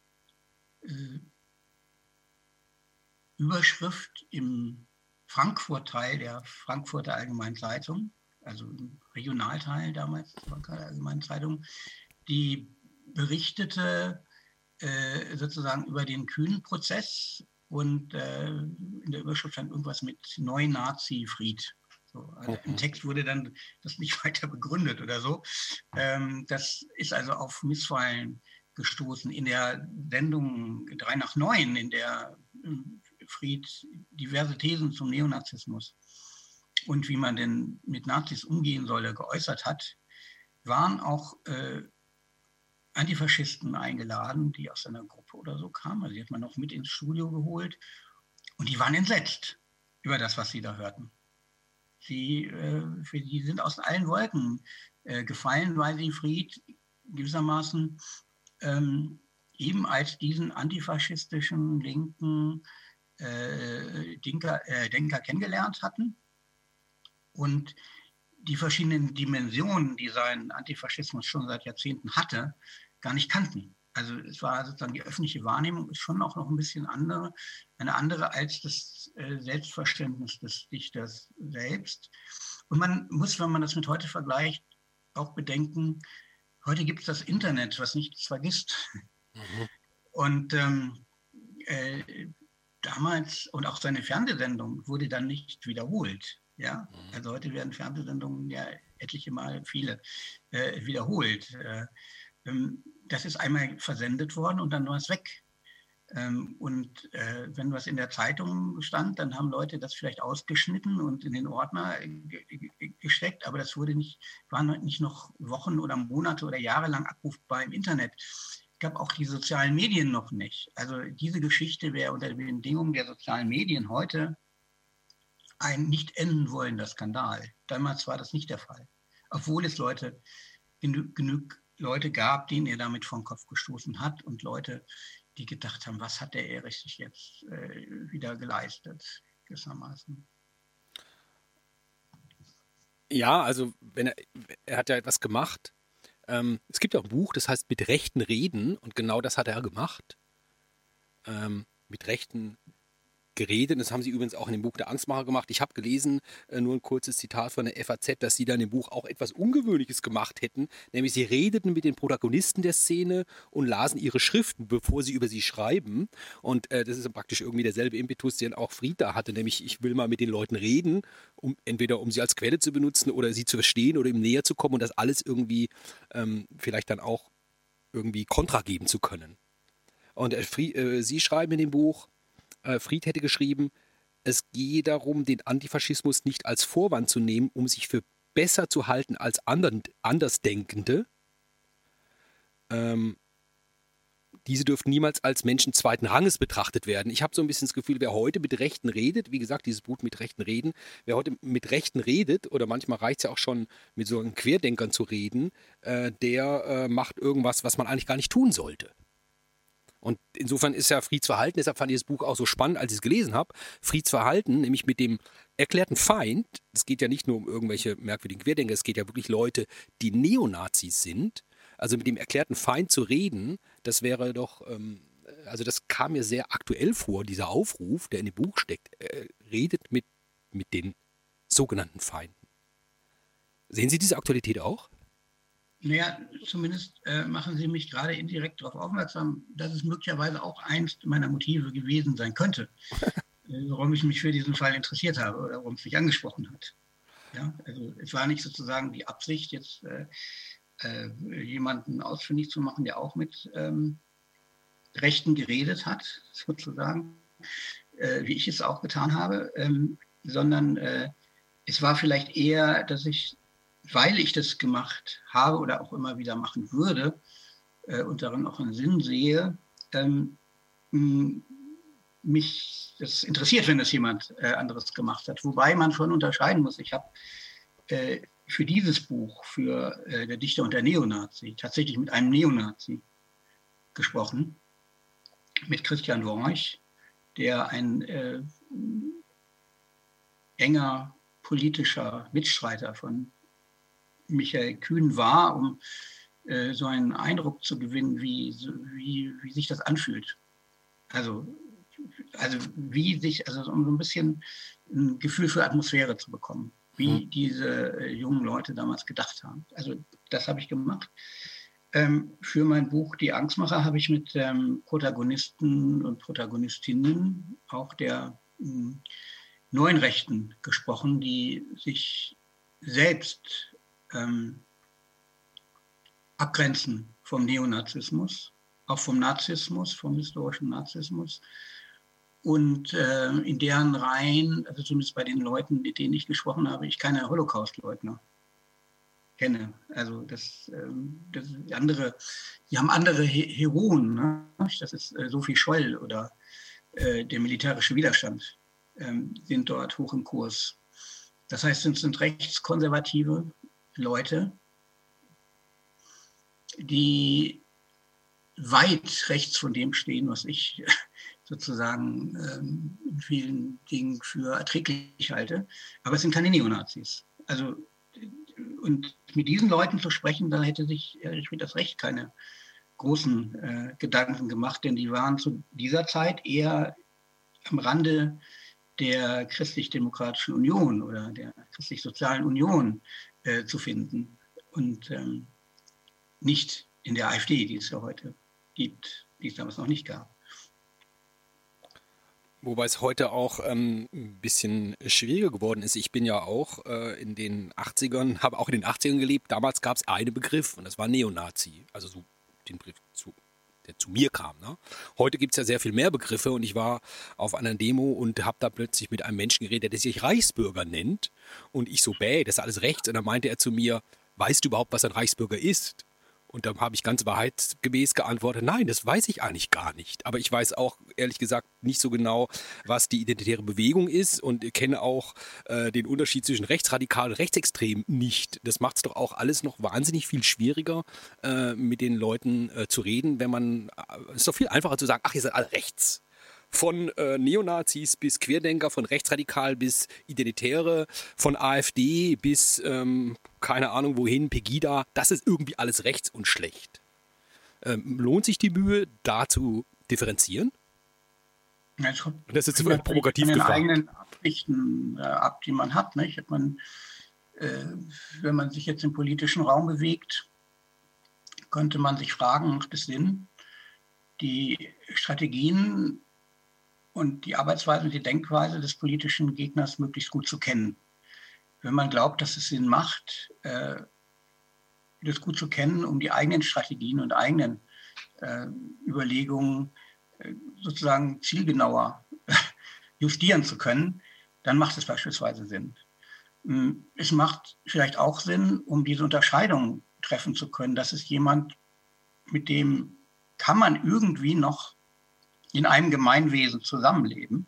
äh, Überschrift im Frankfurt-Teil der Frankfurter Allgemeinen Zeitung, also im Regionalteil damals der Frankfurter Allgemeinen Zeitung, die berichtete, äh, sozusagen über den kühnen Prozess und äh, in der Überschrift stand irgendwas mit Neu-Nazi-Fried. So, also Im Text wurde dann das nicht weiter begründet oder so. Ähm, das ist also auf Missfallen gestoßen. In der Sendung 3 nach 9, in der ähm, Fried diverse Thesen zum Neonazismus und wie man denn mit Nazis umgehen solle, geäußert hat, waren auch äh, Antifaschisten eingeladen, die aus seiner Gruppe oder so kamen. Also die hat man noch mit ins Studio geholt. Und die waren entsetzt über das, was sie da hörten. Sie, äh, für die sind aus allen Wolken äh, gefallen, weil sie Fried gewissermaßen ähm, eben als diesen antifaschistischen linken äh, Denker, äh, Denker kennengelernt hatten. Und die verschiedenen Dimensionen, die sein Antifaschismus schon seit Jahrzehnten hatte, gar nicht kannten. Also es war sozusagen die öffentliche Wahrnehmung ist schon auch noch ein bisschen andere, eine andere als das äh, Selbstverständnis des Dichters selbst. Und man muss, wenn man das mit heute vergleicht, auch bedenken, heute gibt es das Internet, was nichts vergisst. Mhm. Und ähm, äh, damals und auch seine Fernsehsendung wurde dann nicht wiederholt. Ja, mhm. also heute werden Fernsehsendungen ja etliche Mal viele äh, wiederholt. Äh, das ist einmal versendet worden und dann war es weg. Ähm, und äh, wenn was in der Zeitung stand, dann haben Leute das vielleicht ausgeschnitten und in den Ordner gesteckt, aber das wurde nicht, waren nicht noch Wochen oder Monate oder Jahre lang abrufbar im Internet. Es gab auch die sozialen Medien noch nicht. Also diese Geschichte wäre unter den Bedingungen der sozialen Medien heute ein nicht enden wollender Skandal. Damals war das nicht der Fall. Obwohl es Leute, genü genug Leute gab, denen er damit vom Kopf gestoßen hat und Leute, die gedacht haben, was hat der Erich sich jetzt äh, wieder geleistet, gewissermaßen. Ja, also wenn er, er hat ja etwas gemacht. Ähm, es gibt ja auch ein Buch, das heißt Mit Rechten reden und genau das hat er gemacht. Ähm, mit Rechten geredet. Das haben sie übrigens auch in dem Buch der Angstmacher gemacht. Ich habe gelesen, äh, nur ein kurzes Zitat von der FAZ, dass sie dann im Buch auch etwas Ungewöhnliches gemacht hätten. Nämlich sie redeten mit den Protagonisten der Szene und lasen ihre Schriften, bevor sie über sie schreiben. Und äh, das ist praktisch irgendwie derselbe Impetus, den auch Frieda hatte. Nämlich, ich will mal mit den Leuten reden, um entweder um sie als Quelle zu benutzen oder sie zu verstehen oder ihm näher zu kommen und das alles irgendwie ähm, vielleicht dann auch irgendwie Kontra geben zu können. Und äh, äh sie schreiben in dem Buch, Fried hätte geschrieben, es gehe darum, den Antifaschismus nicht als Vorwand zu nehmen, um sich für besser zu halten als anderen, Andersdenkende. Ähm, diese dürfen niemals als Menschen zweiten Ranges betrachtet werden. Ich habe so ein bisschen das Gefühl, wer heute mit Rechten redet, wie gesagt, dieses Buch mit Rechten reden, wer heute mit Rechten redet, oder manchmal reicht es ja auch schon, mit so einem Querdenkern zu reden, äh, der äh, macht irgendwas, was man eigentlich gar nicht tun sollte. Und insofern ist ja Frieds Verhalten, deshalb fand ich das Buch auch so spannend, als ich es gelesen habe. Frieds Verhalten, nämlich mit dem erklärten Feind, es geht ja nicht nur um irgendwelche merkwürdigen Querdenker, es geht ja wirklich Leute, die Neonazis sind. Also mit dem erklärten Feind zu reden, das wäre doch, ähm, also das kam mir sehr aktuell vor, dieser Aufruf, der in dem Buch steckt. Äh, redet mit, mit den sogenannten Feinden. Sehen Sie diese Aktualität auch? Naja, zumindest äh, machen Sie mich gerade indirekt darauf aufmerksam, dass es möglicherweise auch eins meiner Motive gewesen sein könnte, äh, warum ich mich für diesen Fall interessiert habe oder warum es mich angesprochen hat. Ja, also es war nicht sozusagen die Absicht, jetzt äh, äh jemanden ausfindig zu machen, der auch mit ähm, Rechten geredet hat, sozusagen, äh, wie ich es auch getan habe, ähm, sondern äh, es war vielleicht eher, dass ich weil ich das gemacht habe oder auch immer wieder machen würde äh, und darin auch einen Sinn sehe, ähm, mich das interessiert, wenn das jemand äh, anderes gemacht hat. Wobei man schon unterscheiden muss. Ich habe äh, für dieses Buch, für äh, Der Dichter und der Neonazi, tatsächlich mit einem Neonazi gesprochen, mit Christian Worch, der ein äh, enger politischer Mitstreiter von Michael Kühn war, um äh, so einen Eindruck zu gewinnen, wie, wie, wie sich das anfühlt. Also, also wie sich, also um so ein bisschen ein Gefühl für Atmosphäre zu bekommen, wie mhm. diese äh, jungen Leute damals gedacht haben. Also das habe ich gemacht. Ähm, für mein Buch Die Angstmacher habe ich mit ähm, Protagonisten und Protagonistinnen auch der ähm, neuen Rechten gesprochen, die sich selbst ähm, abgrenzen vom Neonazismus, auch vom Nazismus, vom historischen Nazismus. Und äh, in deren Reihen, also zumindest bei den Leuten, mit denen ich gesprochen habe, ich keine Holocaust-Leugner kenne. Also das, ähm, das andere, die haben andere He Heroen. Ne? Das ist äh, Sophie Scholl oder äh, der militärische Widerstand ähm, sind dort hoch im Kurs. Das heißt, es sind rechtskonservative Leute, die weit rechts von dem stehen, was ich sozusagen ähm, in vielen Dingen für erträglich halte. Aber es sind keine Neonazis. Also, und mit diesen Leuten zu sprechen, da hätte sich Erich das Recht keine großen äh, Gedanken gemacht, denn die waren zu dieser Zeit eher am Rande der Christlich-Demokratischen Union oder der Christlich-Sozialen Union äh, zu finden und ähm, nicht in der AfD, die es ja heute gibt, die es damals noch nicht gab. Wobei es heute auch ähm, ein bisschen schwieriger geworden ist. Ich bin ja auch äh, in den 80ern, habe auch in den 80ern gelebt. Damals gab es einen Begriff und das war Neonazi. Also so den Begriff zu der zu mir kam. Ne? Heute gibt es ja sehr viel mehr Begriffe und ich war auf einer Demo und habe da plötzlich mit einem Menschen geredet, der sich Reichsbürger nennt und ich so, bäh, das ist alles rechts und dann meinte er zu mir, weißt du überhaupt, was ein Reichsbürger ist? Und dann habe ich ganz wahrheitsgemäß geantwortet, nein, das weiß ich eigentlich gar nicht. Aber ich weiß auch, ehrlich gesagt, nicht so genau, was die identitäre Bewegung ist und kenne auch äh, den Unterschied zwischen rechtsradikal und rechtsextrem nicht. Das macht es doch auch alles noch wahnsinnig viel schwieriger, äh, mit den Leuten äh, zu reden, wenn man, äh, es ist doch viel einfacher zu sagen, ach, ihr seid alle rechts von äh, Neonazis bis Querdenker, von Rechtsradikal bis Identitäre, von AfD bis, ähm, keine Ahnung wohin, Pegida, das ist irgendwie alles rechts und schlecht. Ähm, lohnt sich die Mühe, da zu differenzieren? Ja, das ist jetzt provokativ von den gefragt. eigenen Absichten äh, ab, die man hat. Nicht? Man, äh, wenn man sich jetzt im politischen Raum bewegt, könnte man sich fragen, macht es Sinn, die Strategien und die Arbeitsweise und die Denkweise des politischen Gegners möglichst gut zu kennen. Wenn man glaubt, dass es Sinn macht, äh, das gut zu kennen, um die eigenen Strategien und eigenen äh, Überlegungen äh, sozusagen zielgenauer justieren zu können, dann macht es beispielsweise Sinn. Hm, es macht vielleicht auch Sinn, um diese Unterscheidung treffen zu können, dass es jemand, mit dem kann man irgendwie noch in einem Gemeinwesen zusammenleben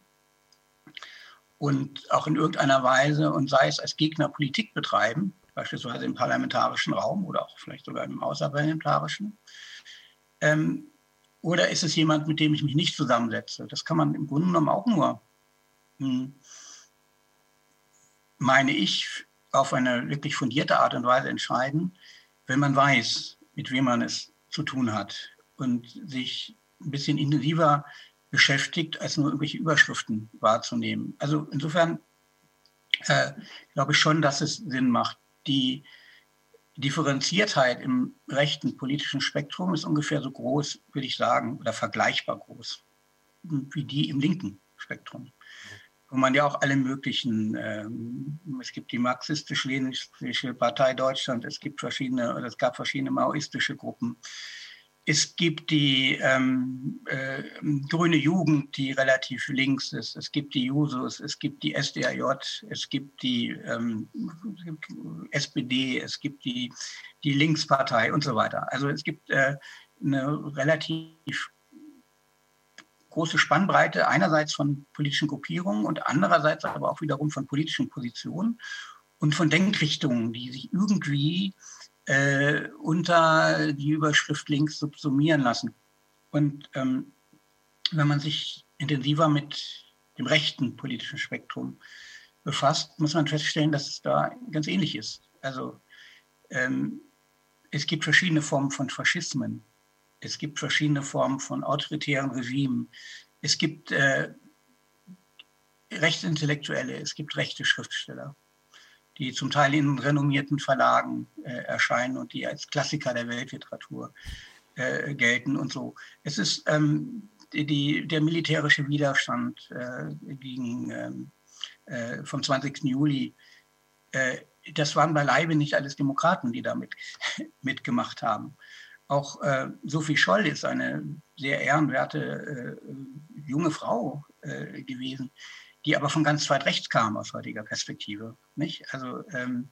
und auch in irgendeiner Weise und sei es als Gegner Politik betreiben, beispielsweise im parlamentarischen Raum oder auch vielleicht sogar im außerparlamentarischen. Ähm, oder ist es jemand, mit dem ich mich nicht zusammensetze? Das kann man im Grunde genommen auch nur, hm, meine ich, auf eine wirklich fundierte Art und Weise entscheiden, wenn man weiß, mit wem man es zu tun hat und sich ein bisschen intensiver beschäftigt, als nur irgendwelche Überschriften wahrzunehmen. Also insofern äh, glaube ich schon, dass es Sinn macht. Die Differenziertheit im rechten politischen Spektrum ist ungefähr so groß, würde ich sagen, oder vergleichbar groß, wie die im linken Spektrum. Wo man ja auch alle möglichen, ähm, es gibt die marxistisch-leninistische Partei Deutschland, es gibt verschiedene, oder es gab verschiedene maoistische Gruppen, es gibt die ähm, äh, Grüne Jugend, die relativ links ist. Es gibt die Jusos, es gibt die SDAJ, es gibt die ähm, SPD, es gibt die, die Linkspartei und so weiter. Also es gibt äh, eine relativ große Spannbreite einerseits von politischen Gruppierungen und andererseits aber auch wiederum von politischen Positionen und von Denkrichtungen, die sich irgendwie äh, unter die Überschrift links subsumieren lassen. Und ähm, wenn man sich intensiver mit dem rechten politischen Spektrum befasst, muss man feststellen, dass es da ganz ähnlich ist. Also ähm, es gibt verschiedene Formen von Faschismen, es gibt verschiedene Formen von autoritären Regimen, es gibt äh, Rechtsintellektuelle, es gibt rechte Schriftsteller die zum Teil in renommierten Verlagen äh, erscheinen und die als Klassiker der Weltliteratur äh, gelten und so. Es ist ähm, die, der militärische Widerstand äh, gegen, ähm, äh, vom 20. Juli. Äh, das waren beileibe nicht alles Demokraten, die da mit, mitgemacht haben. Auch äh, Sophie Scholl ist eine sehr ehrenwerte junge Frau gewesen, die aber von ganz weit rechts kam aus heutiger Perspektive. Nicht? Also ähm,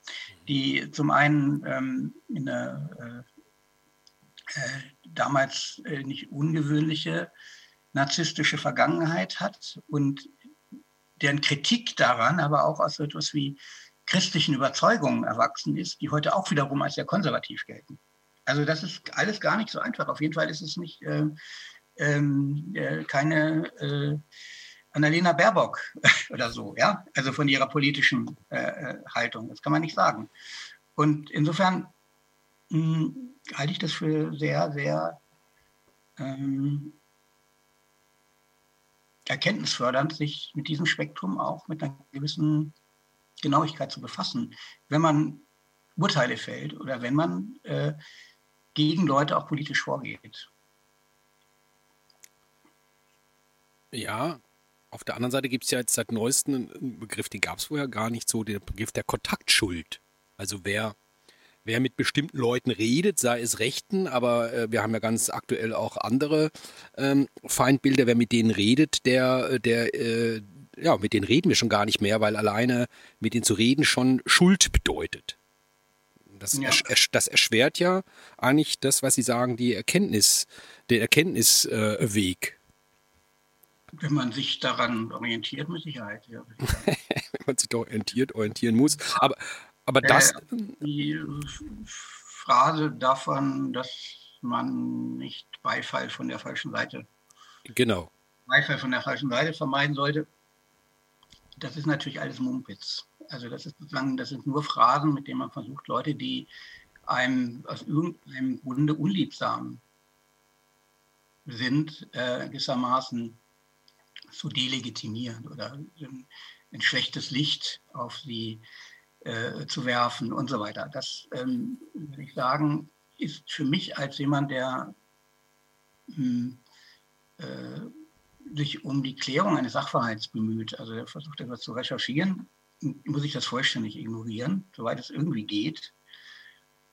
die zum einen ähm, eine äh, äh, damals äh, nicht ungewöhnliche narzisstische Vergangenheit hat und deren Kritik daran aber auch aus so etwas wie christlichen Überzeugungen erwachsen ist, die heute auch wiederum als sehr konservativ gelten. Also das ist alles gar nicht so einfach. Auf jeden Fall ist es nicht äh, ähm, äh, keine äh, Annalena Baerbock oder so, ja, also von ihrer politischen äh, äh, Haltung. Das kann man nicht sagen. Und insofern mh, hm, halte ich das für sehr, sehr ähm, erkenntnisfördernd, sich mit diesem Spektrum auch mit einer gewissen Genauigkeit zu befassen, wenn man Urteile fällt oder wenn man äh, gegen Leute auch politisch vorgeht. Ja, auf der anderen Seite gibt es ja jetzt seit neuestem einen Begriff, den gab es vorher gar nicht so, den Begriff der Kontaktschuld. Also wer, wer mit bestimmten Leuten redet, sei es Rechten, aber äh, wir haben ja ganz aktuell auch andere ähm, Feindbilder, wer mit denen redet, der, der, äh, ja, mit denen reden wir schon gar nicht mehr, weil alleine mit denen zu reden schon Schuld bedeutet. Das, ja. ersch das erschwert ja eigentlich das, was Sie sagen, die Erkenntnis, den Erkenntnisweg. Äh, Wenn man sich daran orientiert, mit Sicherheit, ja. Wenn man sich da orientiert, orientieren muss. Aber, aber das. Äh, die Phrase davon, dass man nicht Beifall von der falschen Seite. Genau. Beifall von der falschen Seite vermeiden sollte. Das ist natürlich alles Mumpitz. Also das ist sozusagen, das sind nur Phrasen, mit denen man versucht, Leute, die einem aus irgendeinem Grunde unliebsam sind, äh, gewissermaßen zu delegitimieren oder ein, schlechtes Licht auf sie äh, zu werfen und so weiter. Das ähm, würde ich sagen, ist für mich als jemand, der mh, hm, äh, sich um die Klärung eines Sachverhalts bemüht, also der versucht etwas zu recherchieren, muss ich das vollständig ignorieren, soweit es irgendwie geht.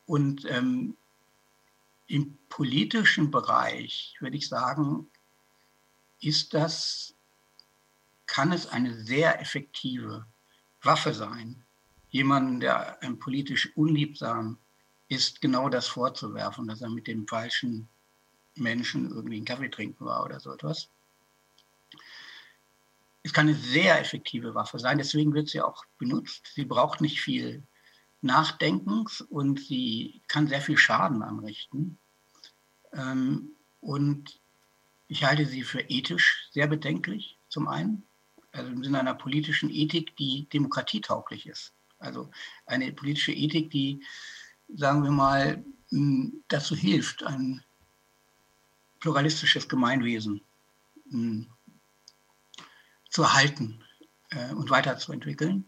Und ähm, im politischen Bereich würde ich sagen, ist das, kann es eine sehr effektive Waffe sein, jemanden, der einem politisch unliebsam ist, genau das vorzuwerfen, dass er mit dem falschen Menschen irgendwie einen Kaffee trinken war oder so etwas. Es kann eine sehr effektive Waffe sein, deswegen wird sie auch benutzt. Sie braucht nicht viel Nachdenkens und sie kann sehr viel Schaden anrichten. Ähm, und ich halte sie für ethisch sehr bedenklich, zum einen, also im Sinne einer politischen Ethik, die demokratietauglich ist. Also eine politische Ethik, die, sagen wir mal, dazu hilft, ein pluralistisches Gemeinwesen zu erhalten äh, und weiterzuentwickeln.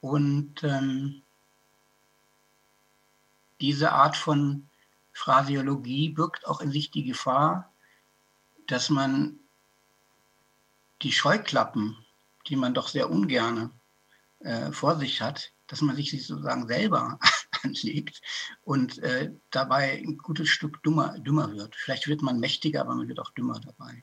Und ähm, diese Art von Phrasiologie birgt auch in sich die Gefahr, dass man die Scheuklappen, die man doch sehr ungerne äh, vor sich hat, dass man sich sozusagen selber anlegt und äh, dabei ein gutes Stück dummer, dümmer wird. Vielleicht wird man mächtiger, aber man wird auch dümmer dabei.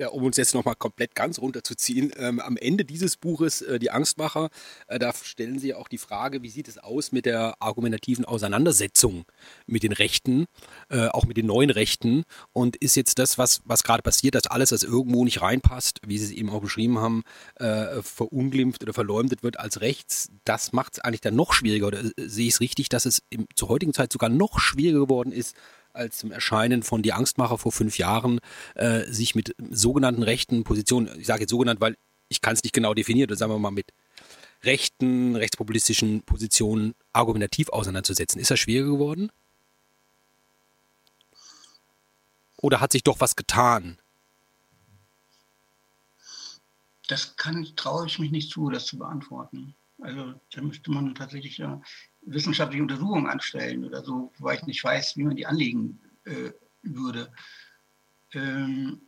Ja, um uns jetzt nochmal komplett ganz runterzuziehen, ähm, am Ende dieses Buches, äh, Die Angstmacher, äh, da stellen Sie auch die Frage, wie sieht es aus mit der argumentativen Auseinandersetzung mit den Rechten, äh, auch mit den neuen Rechten? Und ist jetzt das, was, was gerade passiert, dass alles, was irgendwo nicht reinpasst, wie Sie es eben auch beschrieben haben, äh, verunglimpft oder verleumdet wird als rechts, das macht es eigentlich dann noch schwieriger oder äh, sehe ich es richtig, dass es im, zur heutigen Zeit sogar noch schwieriger geworden ist, als zum Erscheinen von Die Angstmacher vor fünf Jahren äh, sich mit sogenannten rechten Positionen, ich sage jetzt sogenannt, weil ich kann es nicht genau definieren, sagen wir mal mit rechten, rechtspopulistischen Positionen argumentativ auseinanderzusetzen. Ist das schwieriger geworden? Oder hat sich doch was getan? Das kann, traue ich mich nicht zu, das zu beantworten. Also da müsste man tatsächlich ja wissenschaftliche Untersuchungen anstellen oder so, weil ich nicht weiß, wie man die anlegen äh, würde. Ähm,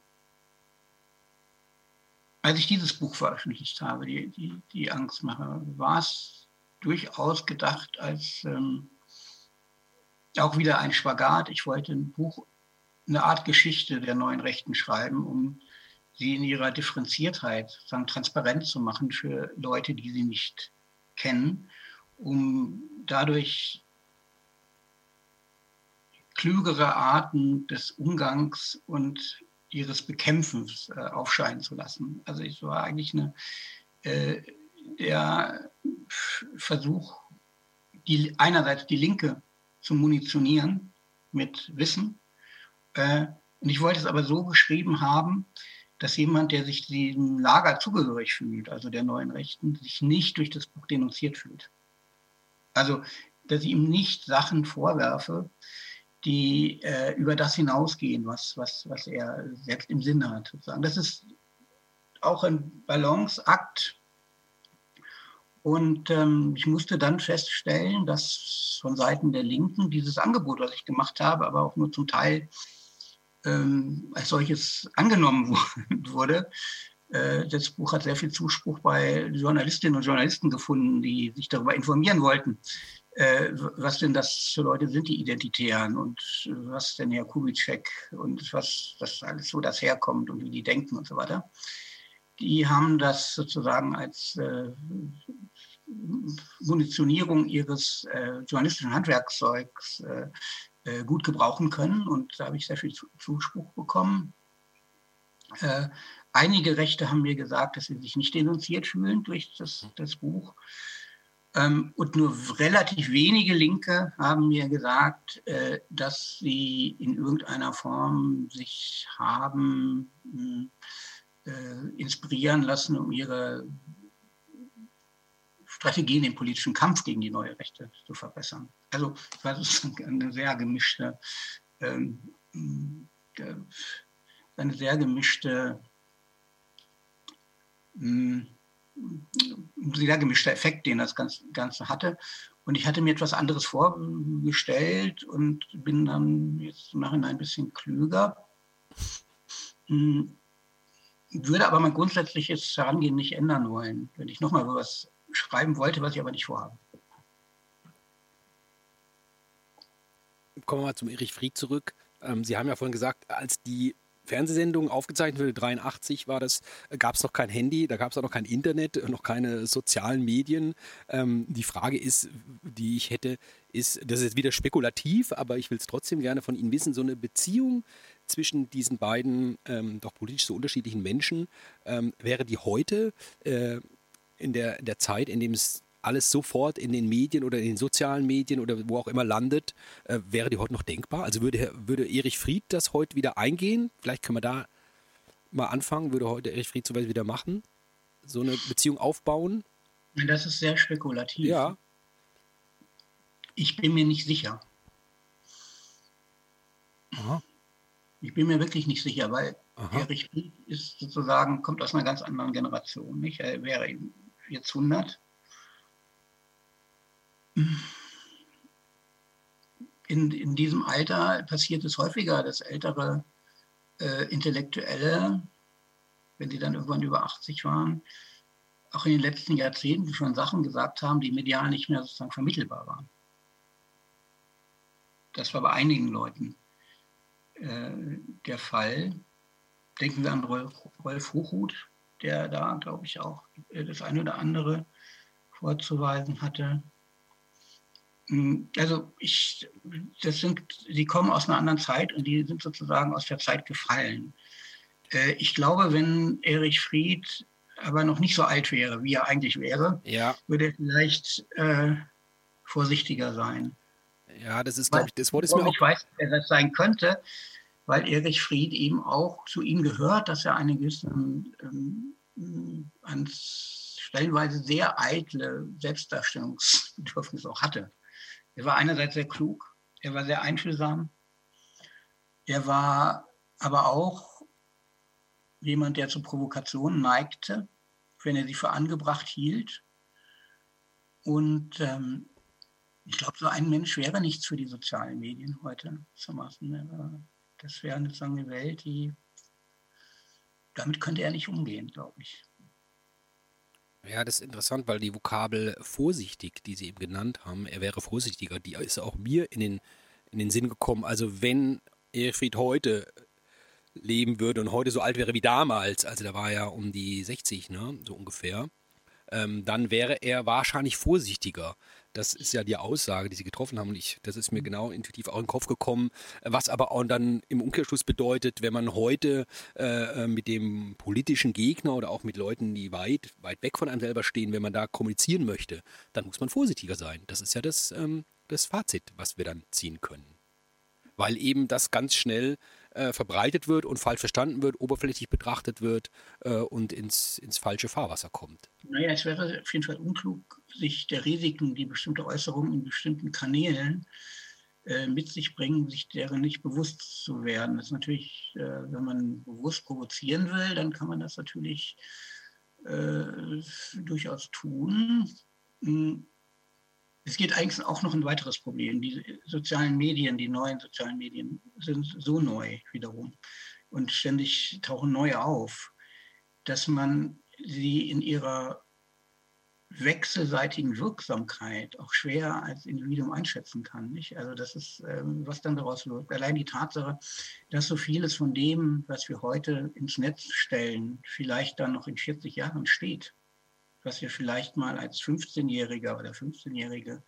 als ich dieses Buch veröffentlicht habe, die, die, die Angstmacher, war es durchaus gedacht als ähm, auch wieder ein Spagat. Ich wollte ein Buch, eine Art Geschichte der neuen Rechten schreiben, um sie in ihrer Differenziertheit sagen, transparent zu machen für Leute, die sie nicht kennen, um dadurch klügere Arten des Umgangs und ihres Bekämpfens äh, aufscheinen zu lassen. Also es war eigentlich eine, äh, der Versuch, die, einerseits die Linke zu munitionieren mit Wissen. Äh, und ich wollte es aber so geschrieben haben, dass jemand, der sich diesem Lager zugehörig fühlt, also der neuen Rechten, sich nicht durch das Buch denunziert fühlt. Also, dass ich ihm nicht Sachen vorwerfe, die äh, über das hinausgehen, was, was, was er selbst im Sinne hat. Sozusagen. Das ist auch ein Balanceakt. Und ähm, ich musste dann feststellen, dass von Seiten der Linken dieses Angebot, was ich gemacht habe, aber auch nur zum Teil ähm, als solches angenommen wurde, das Buch hat sehr viel Zuspruch bei Journalistinnen und Journalisten gefunden, die sich darüber informieren wollten, äh, was denn das für Leute sind, die Identitären und was denn Herr Kubitschek und was das alles so das herkommt und wie die denken und so weiter. Die haben das sozusagen als äh, Munitionierung ihres äh, journalistischen Handwerkszeugs äh, äh, gut gebrauchen können und da habe ich sehr viel Zuspruch bekommen. Einige Rechte haben mir gesagt, dass sie sich nicht denunziert fühlen durch das, das Buch. Ähm, und nur relativ wenige Linke haben mir gesagt, äh, dass sie in irgendeiner Form sich haben äh, inspirieren lassen, um ihre Strategien im politischen Kampf gegen die neue Rechte zu verbessern. Also das ist eine sehr gemischte, ähm, äh, eine sehr gemischte, hm, sehr gemischter Effekt, den das Ganze hatte. Und ich hatte mir etwas anderes vorgestellt und bin dann jetzt im Nachhinein ein bisschen klüger. Hm, würde aber mein grundsätzliches Herangehen nicht ändern wollen, wenn ich nochmal was schreiben wollte, was ich aber nicht vorhabe. Kommen wir mal zum Erich Fried zurück. Ähm, Sie haben ja vorhin gesagt, als die Fernsehsendung aufgezeichnet wurde, 83 war das, gab es noch kein Handy, da gab es auch noch kein Internet, noch keine sozialen Medien. Ähm, die Frage ist, die ich hätte, ist, das ist jetzt wieder spekulativ, aber ich will es trotzdem gerne von Ihnen wissen, so eine Beziehung zwischen diesen beiden ähm, doch politisch so unterschiedlichen Menschen, ähm, wäre die heute äh, in der, in der Zeit, in dem es alles sofort in den Medien oder in den sozialen Medien oder wo auch immer landet, äh, wäre die heute noch denkbar? Also würde, würde Erich Fried das heute wieder eingehen? Vielleicht können wir da mal anfangen. Würde heute Erich Fried sowas wieder machen? So eine Beziehung aufbauen? Das ist sehr spekulativ. Ja. Ich bin mir nicht sicher. Aha. Ich bin mir wirklich nicht sicher, weil Aha. Erich Fried ist sozusagen, kommt aus einer ganz anderen Generation. Nicht? Er wäre jetzt 100. In, in diesem Alter passiert es häufiger, dass ältere äh, Intellektuelle, wenn sie dann irgendwann über 80 waren, auch in den letzten Jahrzehnten schon Sachen gesagt haben, die medial nicht mehr sozusagen vermittelbar waren. Das war bei einigen Leuten äh, der Fall. Denken wir an Rolf, Rolf Hochhuth, der da, glaube ich, auch äh, das eine oder andere vorzuweisen hatte. Hm, also ich, das sind, die kommen aus einer anderen Zeit und die sind sozusagen aus der Zeit gefallen. Äh, ich glaube, wenn Erich Fried aber noch nicht so alt wäre, wie er eigentlich wäre, ja. würde er vielleicht äh, vorsichtiger sein. Ja, das ist, glaube ich, das Wort ist mir auch... Ich weiß, wer das sein könnte, weil Erich Fried eben auch zu ihm gehört, dass er eine gewisse, ähm, stellenweise sehr eitle Selbstdarstellungsbedürfnis auch hatte. Er war einerseits sehr klug, er war sehr einfühlsam, er war aber auch jemand, der zu Provokationen neigte, wenn er sie für angebracht hielt. Und ähm, ich glaube, so ein Mensch wäre nichts für die sozialen Medien heute. Das wäre sozusagen eine Welt, die damit könnte er nicht umgehen, glaube ich. Ja, das ist interessant, weil die Vokabel vorsichtig, die Sie eben genannt haben, er wäre vorsichtiger, die ist auch mir in den, in den Sinn gekommen. Also wenn Erfried heute leben würde und heute so alt wäre wie damals, also da war ja um die 60, ne, so ungefähr, ähm, dann wäre er wahrscheinlich vorsichtiger. Das ist ja die Aussage, die sie getroffen haben. Und ich, das ist mir mhm. genau intuitiv auch in den Kopf gekommen. Was aber auch dann im Umkehrschluss bedeutet, wenn man heute äh, äh, mit dem politischen Gegner oder auch mit Leuten, die weit, weit weg von einem selber stehen, wenn man da kommunizieren möchte, dann muss man vorsichtiger sein. Das ist ja das, ähm, das Fazit, was wir dann ziehen können. Weil eben das ganz schnell äh, verbreitet wird und falsch verstanden wird, oberflächlich betrachtet wird äh, und ins, ins falsche Fahrwasser kommt. Naja, es wäre auf jeden Fall unklug, sich der Risiken, die bestimmte Äußerungen in bestimmten Kanälen äh, mit sich bringen, sich deren nicht bewusst zu werden. Das ist natürlich, äh, wenn man bewusst provozieren will, dann kann man das natürlich äh, durchaus tun. Hm, es geht eigentlich auch noch ein weiteres Problem. Die sozialen Medien, die neuen sozialen Medien sind so neu wiederum und ständig tauchen neue auf. dass man sie in ihrer wechselseitigen Wirksamkeit auch schwer als Individuum einschätzen kann. Nicht? Also das ist, ähm, was dann daraus wird. Allein die Tatsache, dass so vieles von dem, was wir heute ins Netz stellen, vielleicht dann noch in 40 Jahren steht, was wir vielleicht mal als 15-Jähriger oder 15-Jährige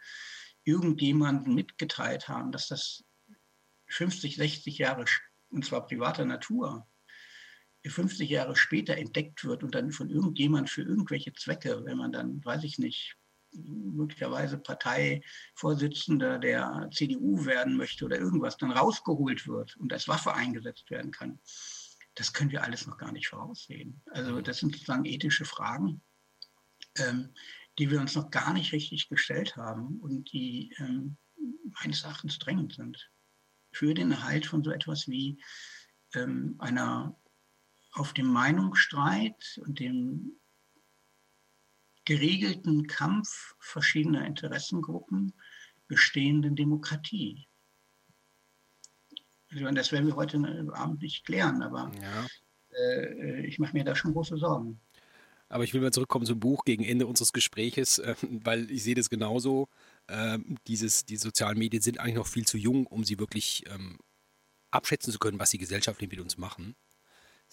irgendjemanden mitgeteilt haben, dass das 50, 60 Jahre, und zwar privater Natur, 50 Jahre später entdeckt wird und dann von irgendjemand für irgendwelche Zwecke, wenn man dann, weiß ich nicht, möglicherweise Parteivorsitzender der CDU werden möchte oder irgendwas, dann rausgeholt wird und als Waffe eingesetzt werden kann. Das können wir alles noch gar nicht voraussehen. Also das sind sozusagen ethische Fragen, ähm, die wir uns noch gar nicht richtig gestellt haben und die ähm, meines Erachtens drängend sind für den Erhalt von so etwas wie ähm, einer auf dem Meinungsstreit und dem geregelten Kampf verschiedener Interessengruppen bestehenden Demokratie. Also das werden wir heute Abend nicht klären, aber ja. äh, ich mache mir da schon große Sorgen. Aber ich will mal zurückkommen zum Buch gegen Ende unseres Gespräches, äh, weil ich sehe das genauso. Äh, dieses, die sozialen Medien sind eigentlich noch viel zu jung, um sie wirklich ähm, abschätzen zu können, was sie gesellschaftlich mit uns machen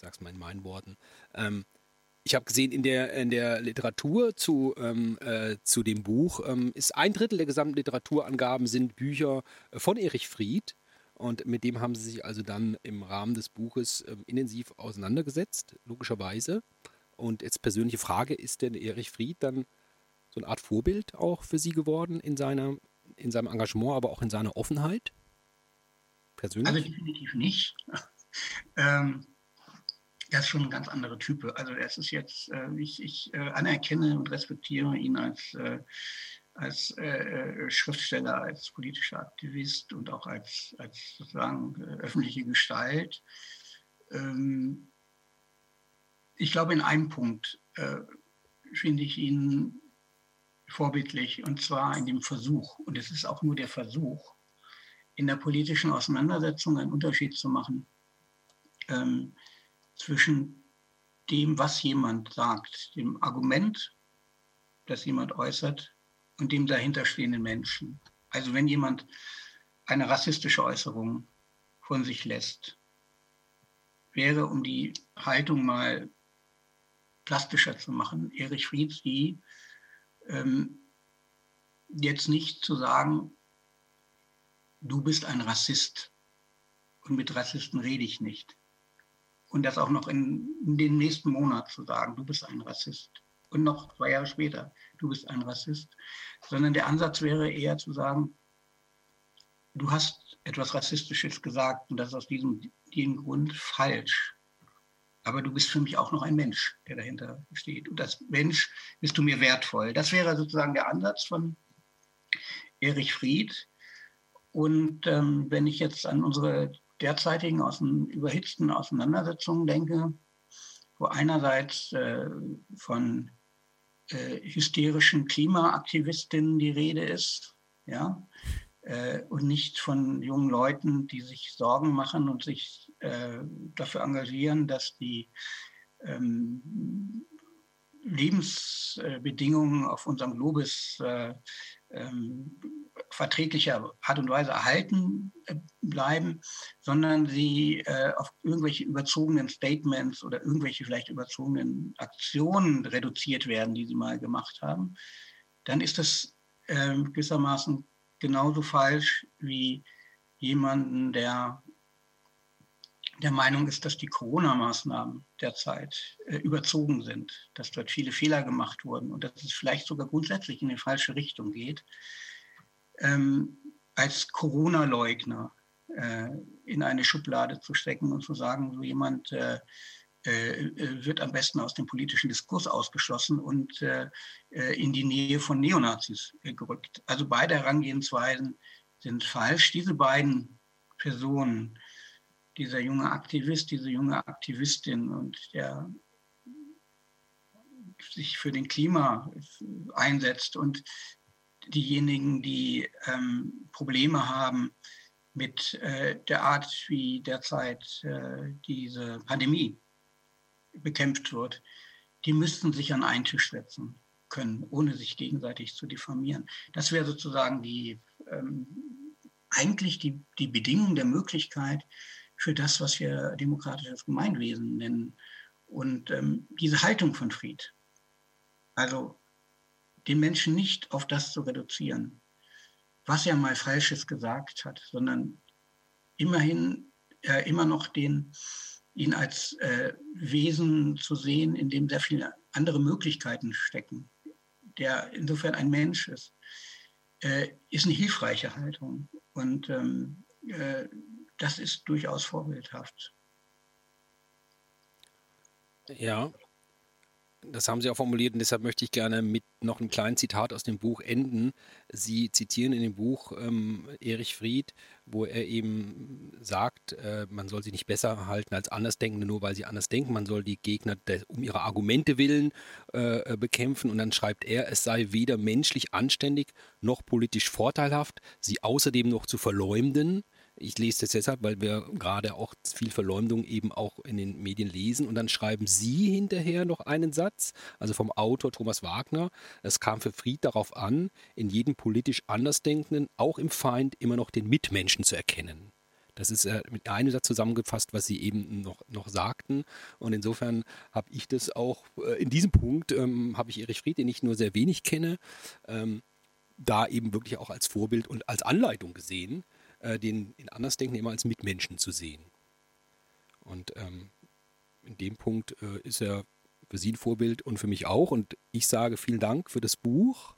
sag's mal in meinen Worten. Ähm, ich habe gesehen, in der, in der Literatur zu, ähm, äh, zu dem Buch ähm, ist ein Drittel der gesamten Literaturangaben sind Bücher äh, von Erich Fried. Und mit dem haben sie sich also dann im Rahmen des Buches ähm, intensiv auseinandergesetzt, logischerweise. Und jetzt persönliche Frage, ist denn Erich Fried dann so eine Art Vorbild auch für Sie geworden in, seiner, in seinem Engagement, aber auch in seiner Offenheit? Persönlich? Also definitiv nicht. ähm, er ist schon ein ganz anderer Typ. Also es ist jetzt, äh, ich, ich äh, anerkenne und respektiere ihn als, äh, als äh, äh, Schriftsteller, als politischer Aktivist und auch als, als sozusagen äh, öffentliche Gestalt. Ähm, ich glaube, in einem Punkt finde ich ihn vorbildlich, und zwar in dem Versuch, und es ist auch nur der Versuch, in der politischen Auseinandersetzung einen Unterschied zu machen. Ähm, zwischen dem, was jemand sagt, dem Argument, das jemand äußert, und dem dahinterstehenden Menschen. Also wenn jemand eine rassistische Äußerung von sich lässt, wäre, um die Haltung mal plastischer zu machen, Erich Frieds die, ähm, jetzt nicht zu sagen, du bist ein Rassist und mit Rassisten rede ich nicht und das auch noch in, in den nächsten Monat zu sagen, du bist ein Rassist. Und noch zwei Jahre später, du bist ein Rassist. Sondern der Ansatz wäre eher zu sagen, du hast etwas Rassistisches gesagt und das ist aus diesem, diesem Grund falsch. Aber du bist für mich auch noch ein Mensch, der dahinter steht. Und als Mensch bist du mir wertvoll. Das wäre sozusagen der Ansatz von Erich Fried. Und ähm, wenn ich jetzt an unsere derzeitigen aus überhitzten Auseinandersetzungen denke, wo einerseits äh, von äh, hysterischen Klimaaktivistinnen die Rede ist, ja, äh, und nicht von jungen Leuten, die sich Sorgen machen und sich äh, dafür engagieren, dass die ähm, Lebensbedingungen auf unserem Globus äh, ähm, verträglicher Art und Weise erhalten äh, bleiben, sondern sie äh, auf irgendwelche überzogenen Statements oder irgendwelche vielleicht überzogenen Aktionen reduziert werden, die sie mal gemacht haben, dann ist das äh, gewissermaßen genauso falsch wie jemanden, der der Meinung ist, dass die Corona-Maßnahmen derzeit äh, überzogen sind, dass dort viele Fehler gemacht wurden und dass es vielleicht sogar grundsätzlich in die falsche Richtung geht ähm, als Corona-Leugner äh, in eine Schublade zu stecken und zu sagen, so jemand äh, äh, wird am besten aus dem politischen Diskurs ausgeschlossen und äh, äh, in die Nähe von Neonazis gerückt. Also beide Herangehensweisen sind falsch. Diese beiden Personen, dieser junge Aktivist, diese junge Aktivistin und der sich für den Klima einsetzt und diejenigen, die ähm, Probleme haben mit äh, der Art, wie derzeit äh, diese Pandemie bekämpft wird, die müssten sich an einen Tisch setzen können, ohne sich gegenseitig zu diffamieren. Das wäre sozusagen die, ähm, eigentlich die, die Bedingung der Möglichkeit für das, was wir demokratisches Gemeinwesen nennen. Und ähm, diese Haltung von Fried, also den Menschen nicht auf das zu reduzieren, was er mal Falsches gesagt hat, sondern immerhin äh, immer noch den, ihn als äh, Wesen zu sehen, in dem sehr viele andere Möglichkeiten stecken, der insofern ein Mensch ist, äh, ist eine hilfreiche Haltung. Und ähm, äh, das ist durchaus vorbildhaft. Ja, das haben Sie auch formuliert und deshalb möchte ich gerne mit noch einem kleinen Zitat aus dem Buch enden. Sie zitieren in dem Buch ähm, Erich Fried, wo er eben sagt, äh, man soll sie nicht besser halten als Andersdenkende, nur weil sie anders denken. Man soll die Gegner des, um ihre Argumente willen äh, äh, bekämpfen. Und dann schreibt er, es sei weder menschlich anständig noch politisch vorteilhaft, sie außerdem noch zu verleumden ich lese das deshalb, weil wir gerade auch viel Verleumdung eben auch in den Medien lesen. Und dann schreiben Sie hinterher noch einen Satz, also vom Autor Thomas Wagner. Es kam für Fried darauf an, in jedem politisch Andersdenkenden, auch im Feind, immer noch den Mitmenschen zu erkennen. Das ist äh, mit einem Satz zusammengefasst, was Sie eben noch, noch sagten. Und insofern habe ich das auch äh, in diesem Punkt, ähm, habe ich Erich Fried, den ich nur sehr wenig kenne, ähm, da eben wirklich auch als Vorbild und als Anleitung gesehen äh, den in Andersdenken immer als Mitmenschen zu sehen. Und ähm, in dem Punkt äh, ist er für Sie ein Vorbild und für mich auch. Und ich sage vielen Dank für das Buch,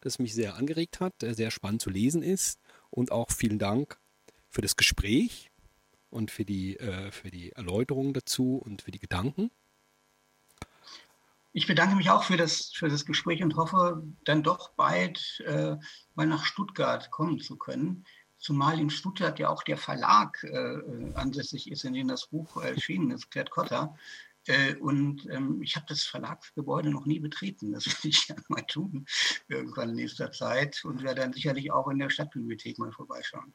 das mich sehr angeregt hat, sehr spannend zu lesen ist. Und auch vielen Dank für das Gespräch und für die, äh, für die Erläuterungen dazu und für die Gedanken. Ich bedanke mich auch für das, für das Gespräch und hoffe, dann doch bald äh, mal nach Stuttgart kommen zu können zumal in Stuttgart ja auch der Verlag äh, ansässig ist, in dem das Buch erschienen ist, Gerd Kotter. Äh, und ähm, ich habe das Verlagsgebäude noch nie betreten. Das will ich ja mal tun, irgendwann in nächster Zeit. Und werde dann sicherlich auch in der Stadtbibliothek mal vorbeischauen.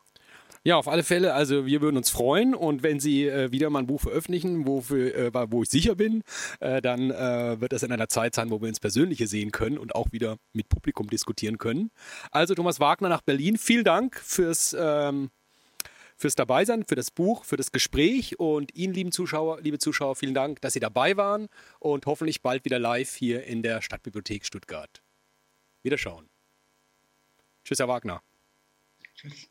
Ja, auf alle Fälle. Also wir würden uns freuen und wenn Sie äh, wieder mal ein Buch veröffentlichen, wofür, äh, wo ich sicher bin, äh, dann äh, wird das in einer Zeit sein, wo wir uns persönliche sehen können und auch wieder mit Publikum diskutieren können. Also Thomas Wagner nach Berlin. Vielen Dank fürs ähm, fürs Dabeisein, für das Buch, für das Gespräch und Ihnen, lieben Zuschauer, liebe Zuschauer, vielen Dank, dass Sie dabei waren und hoffentlich bald wieder live hier in der Stadtbibliothek Stuttgart. Wiederschauen. Tschüss, Herr Wagner. Tschüss.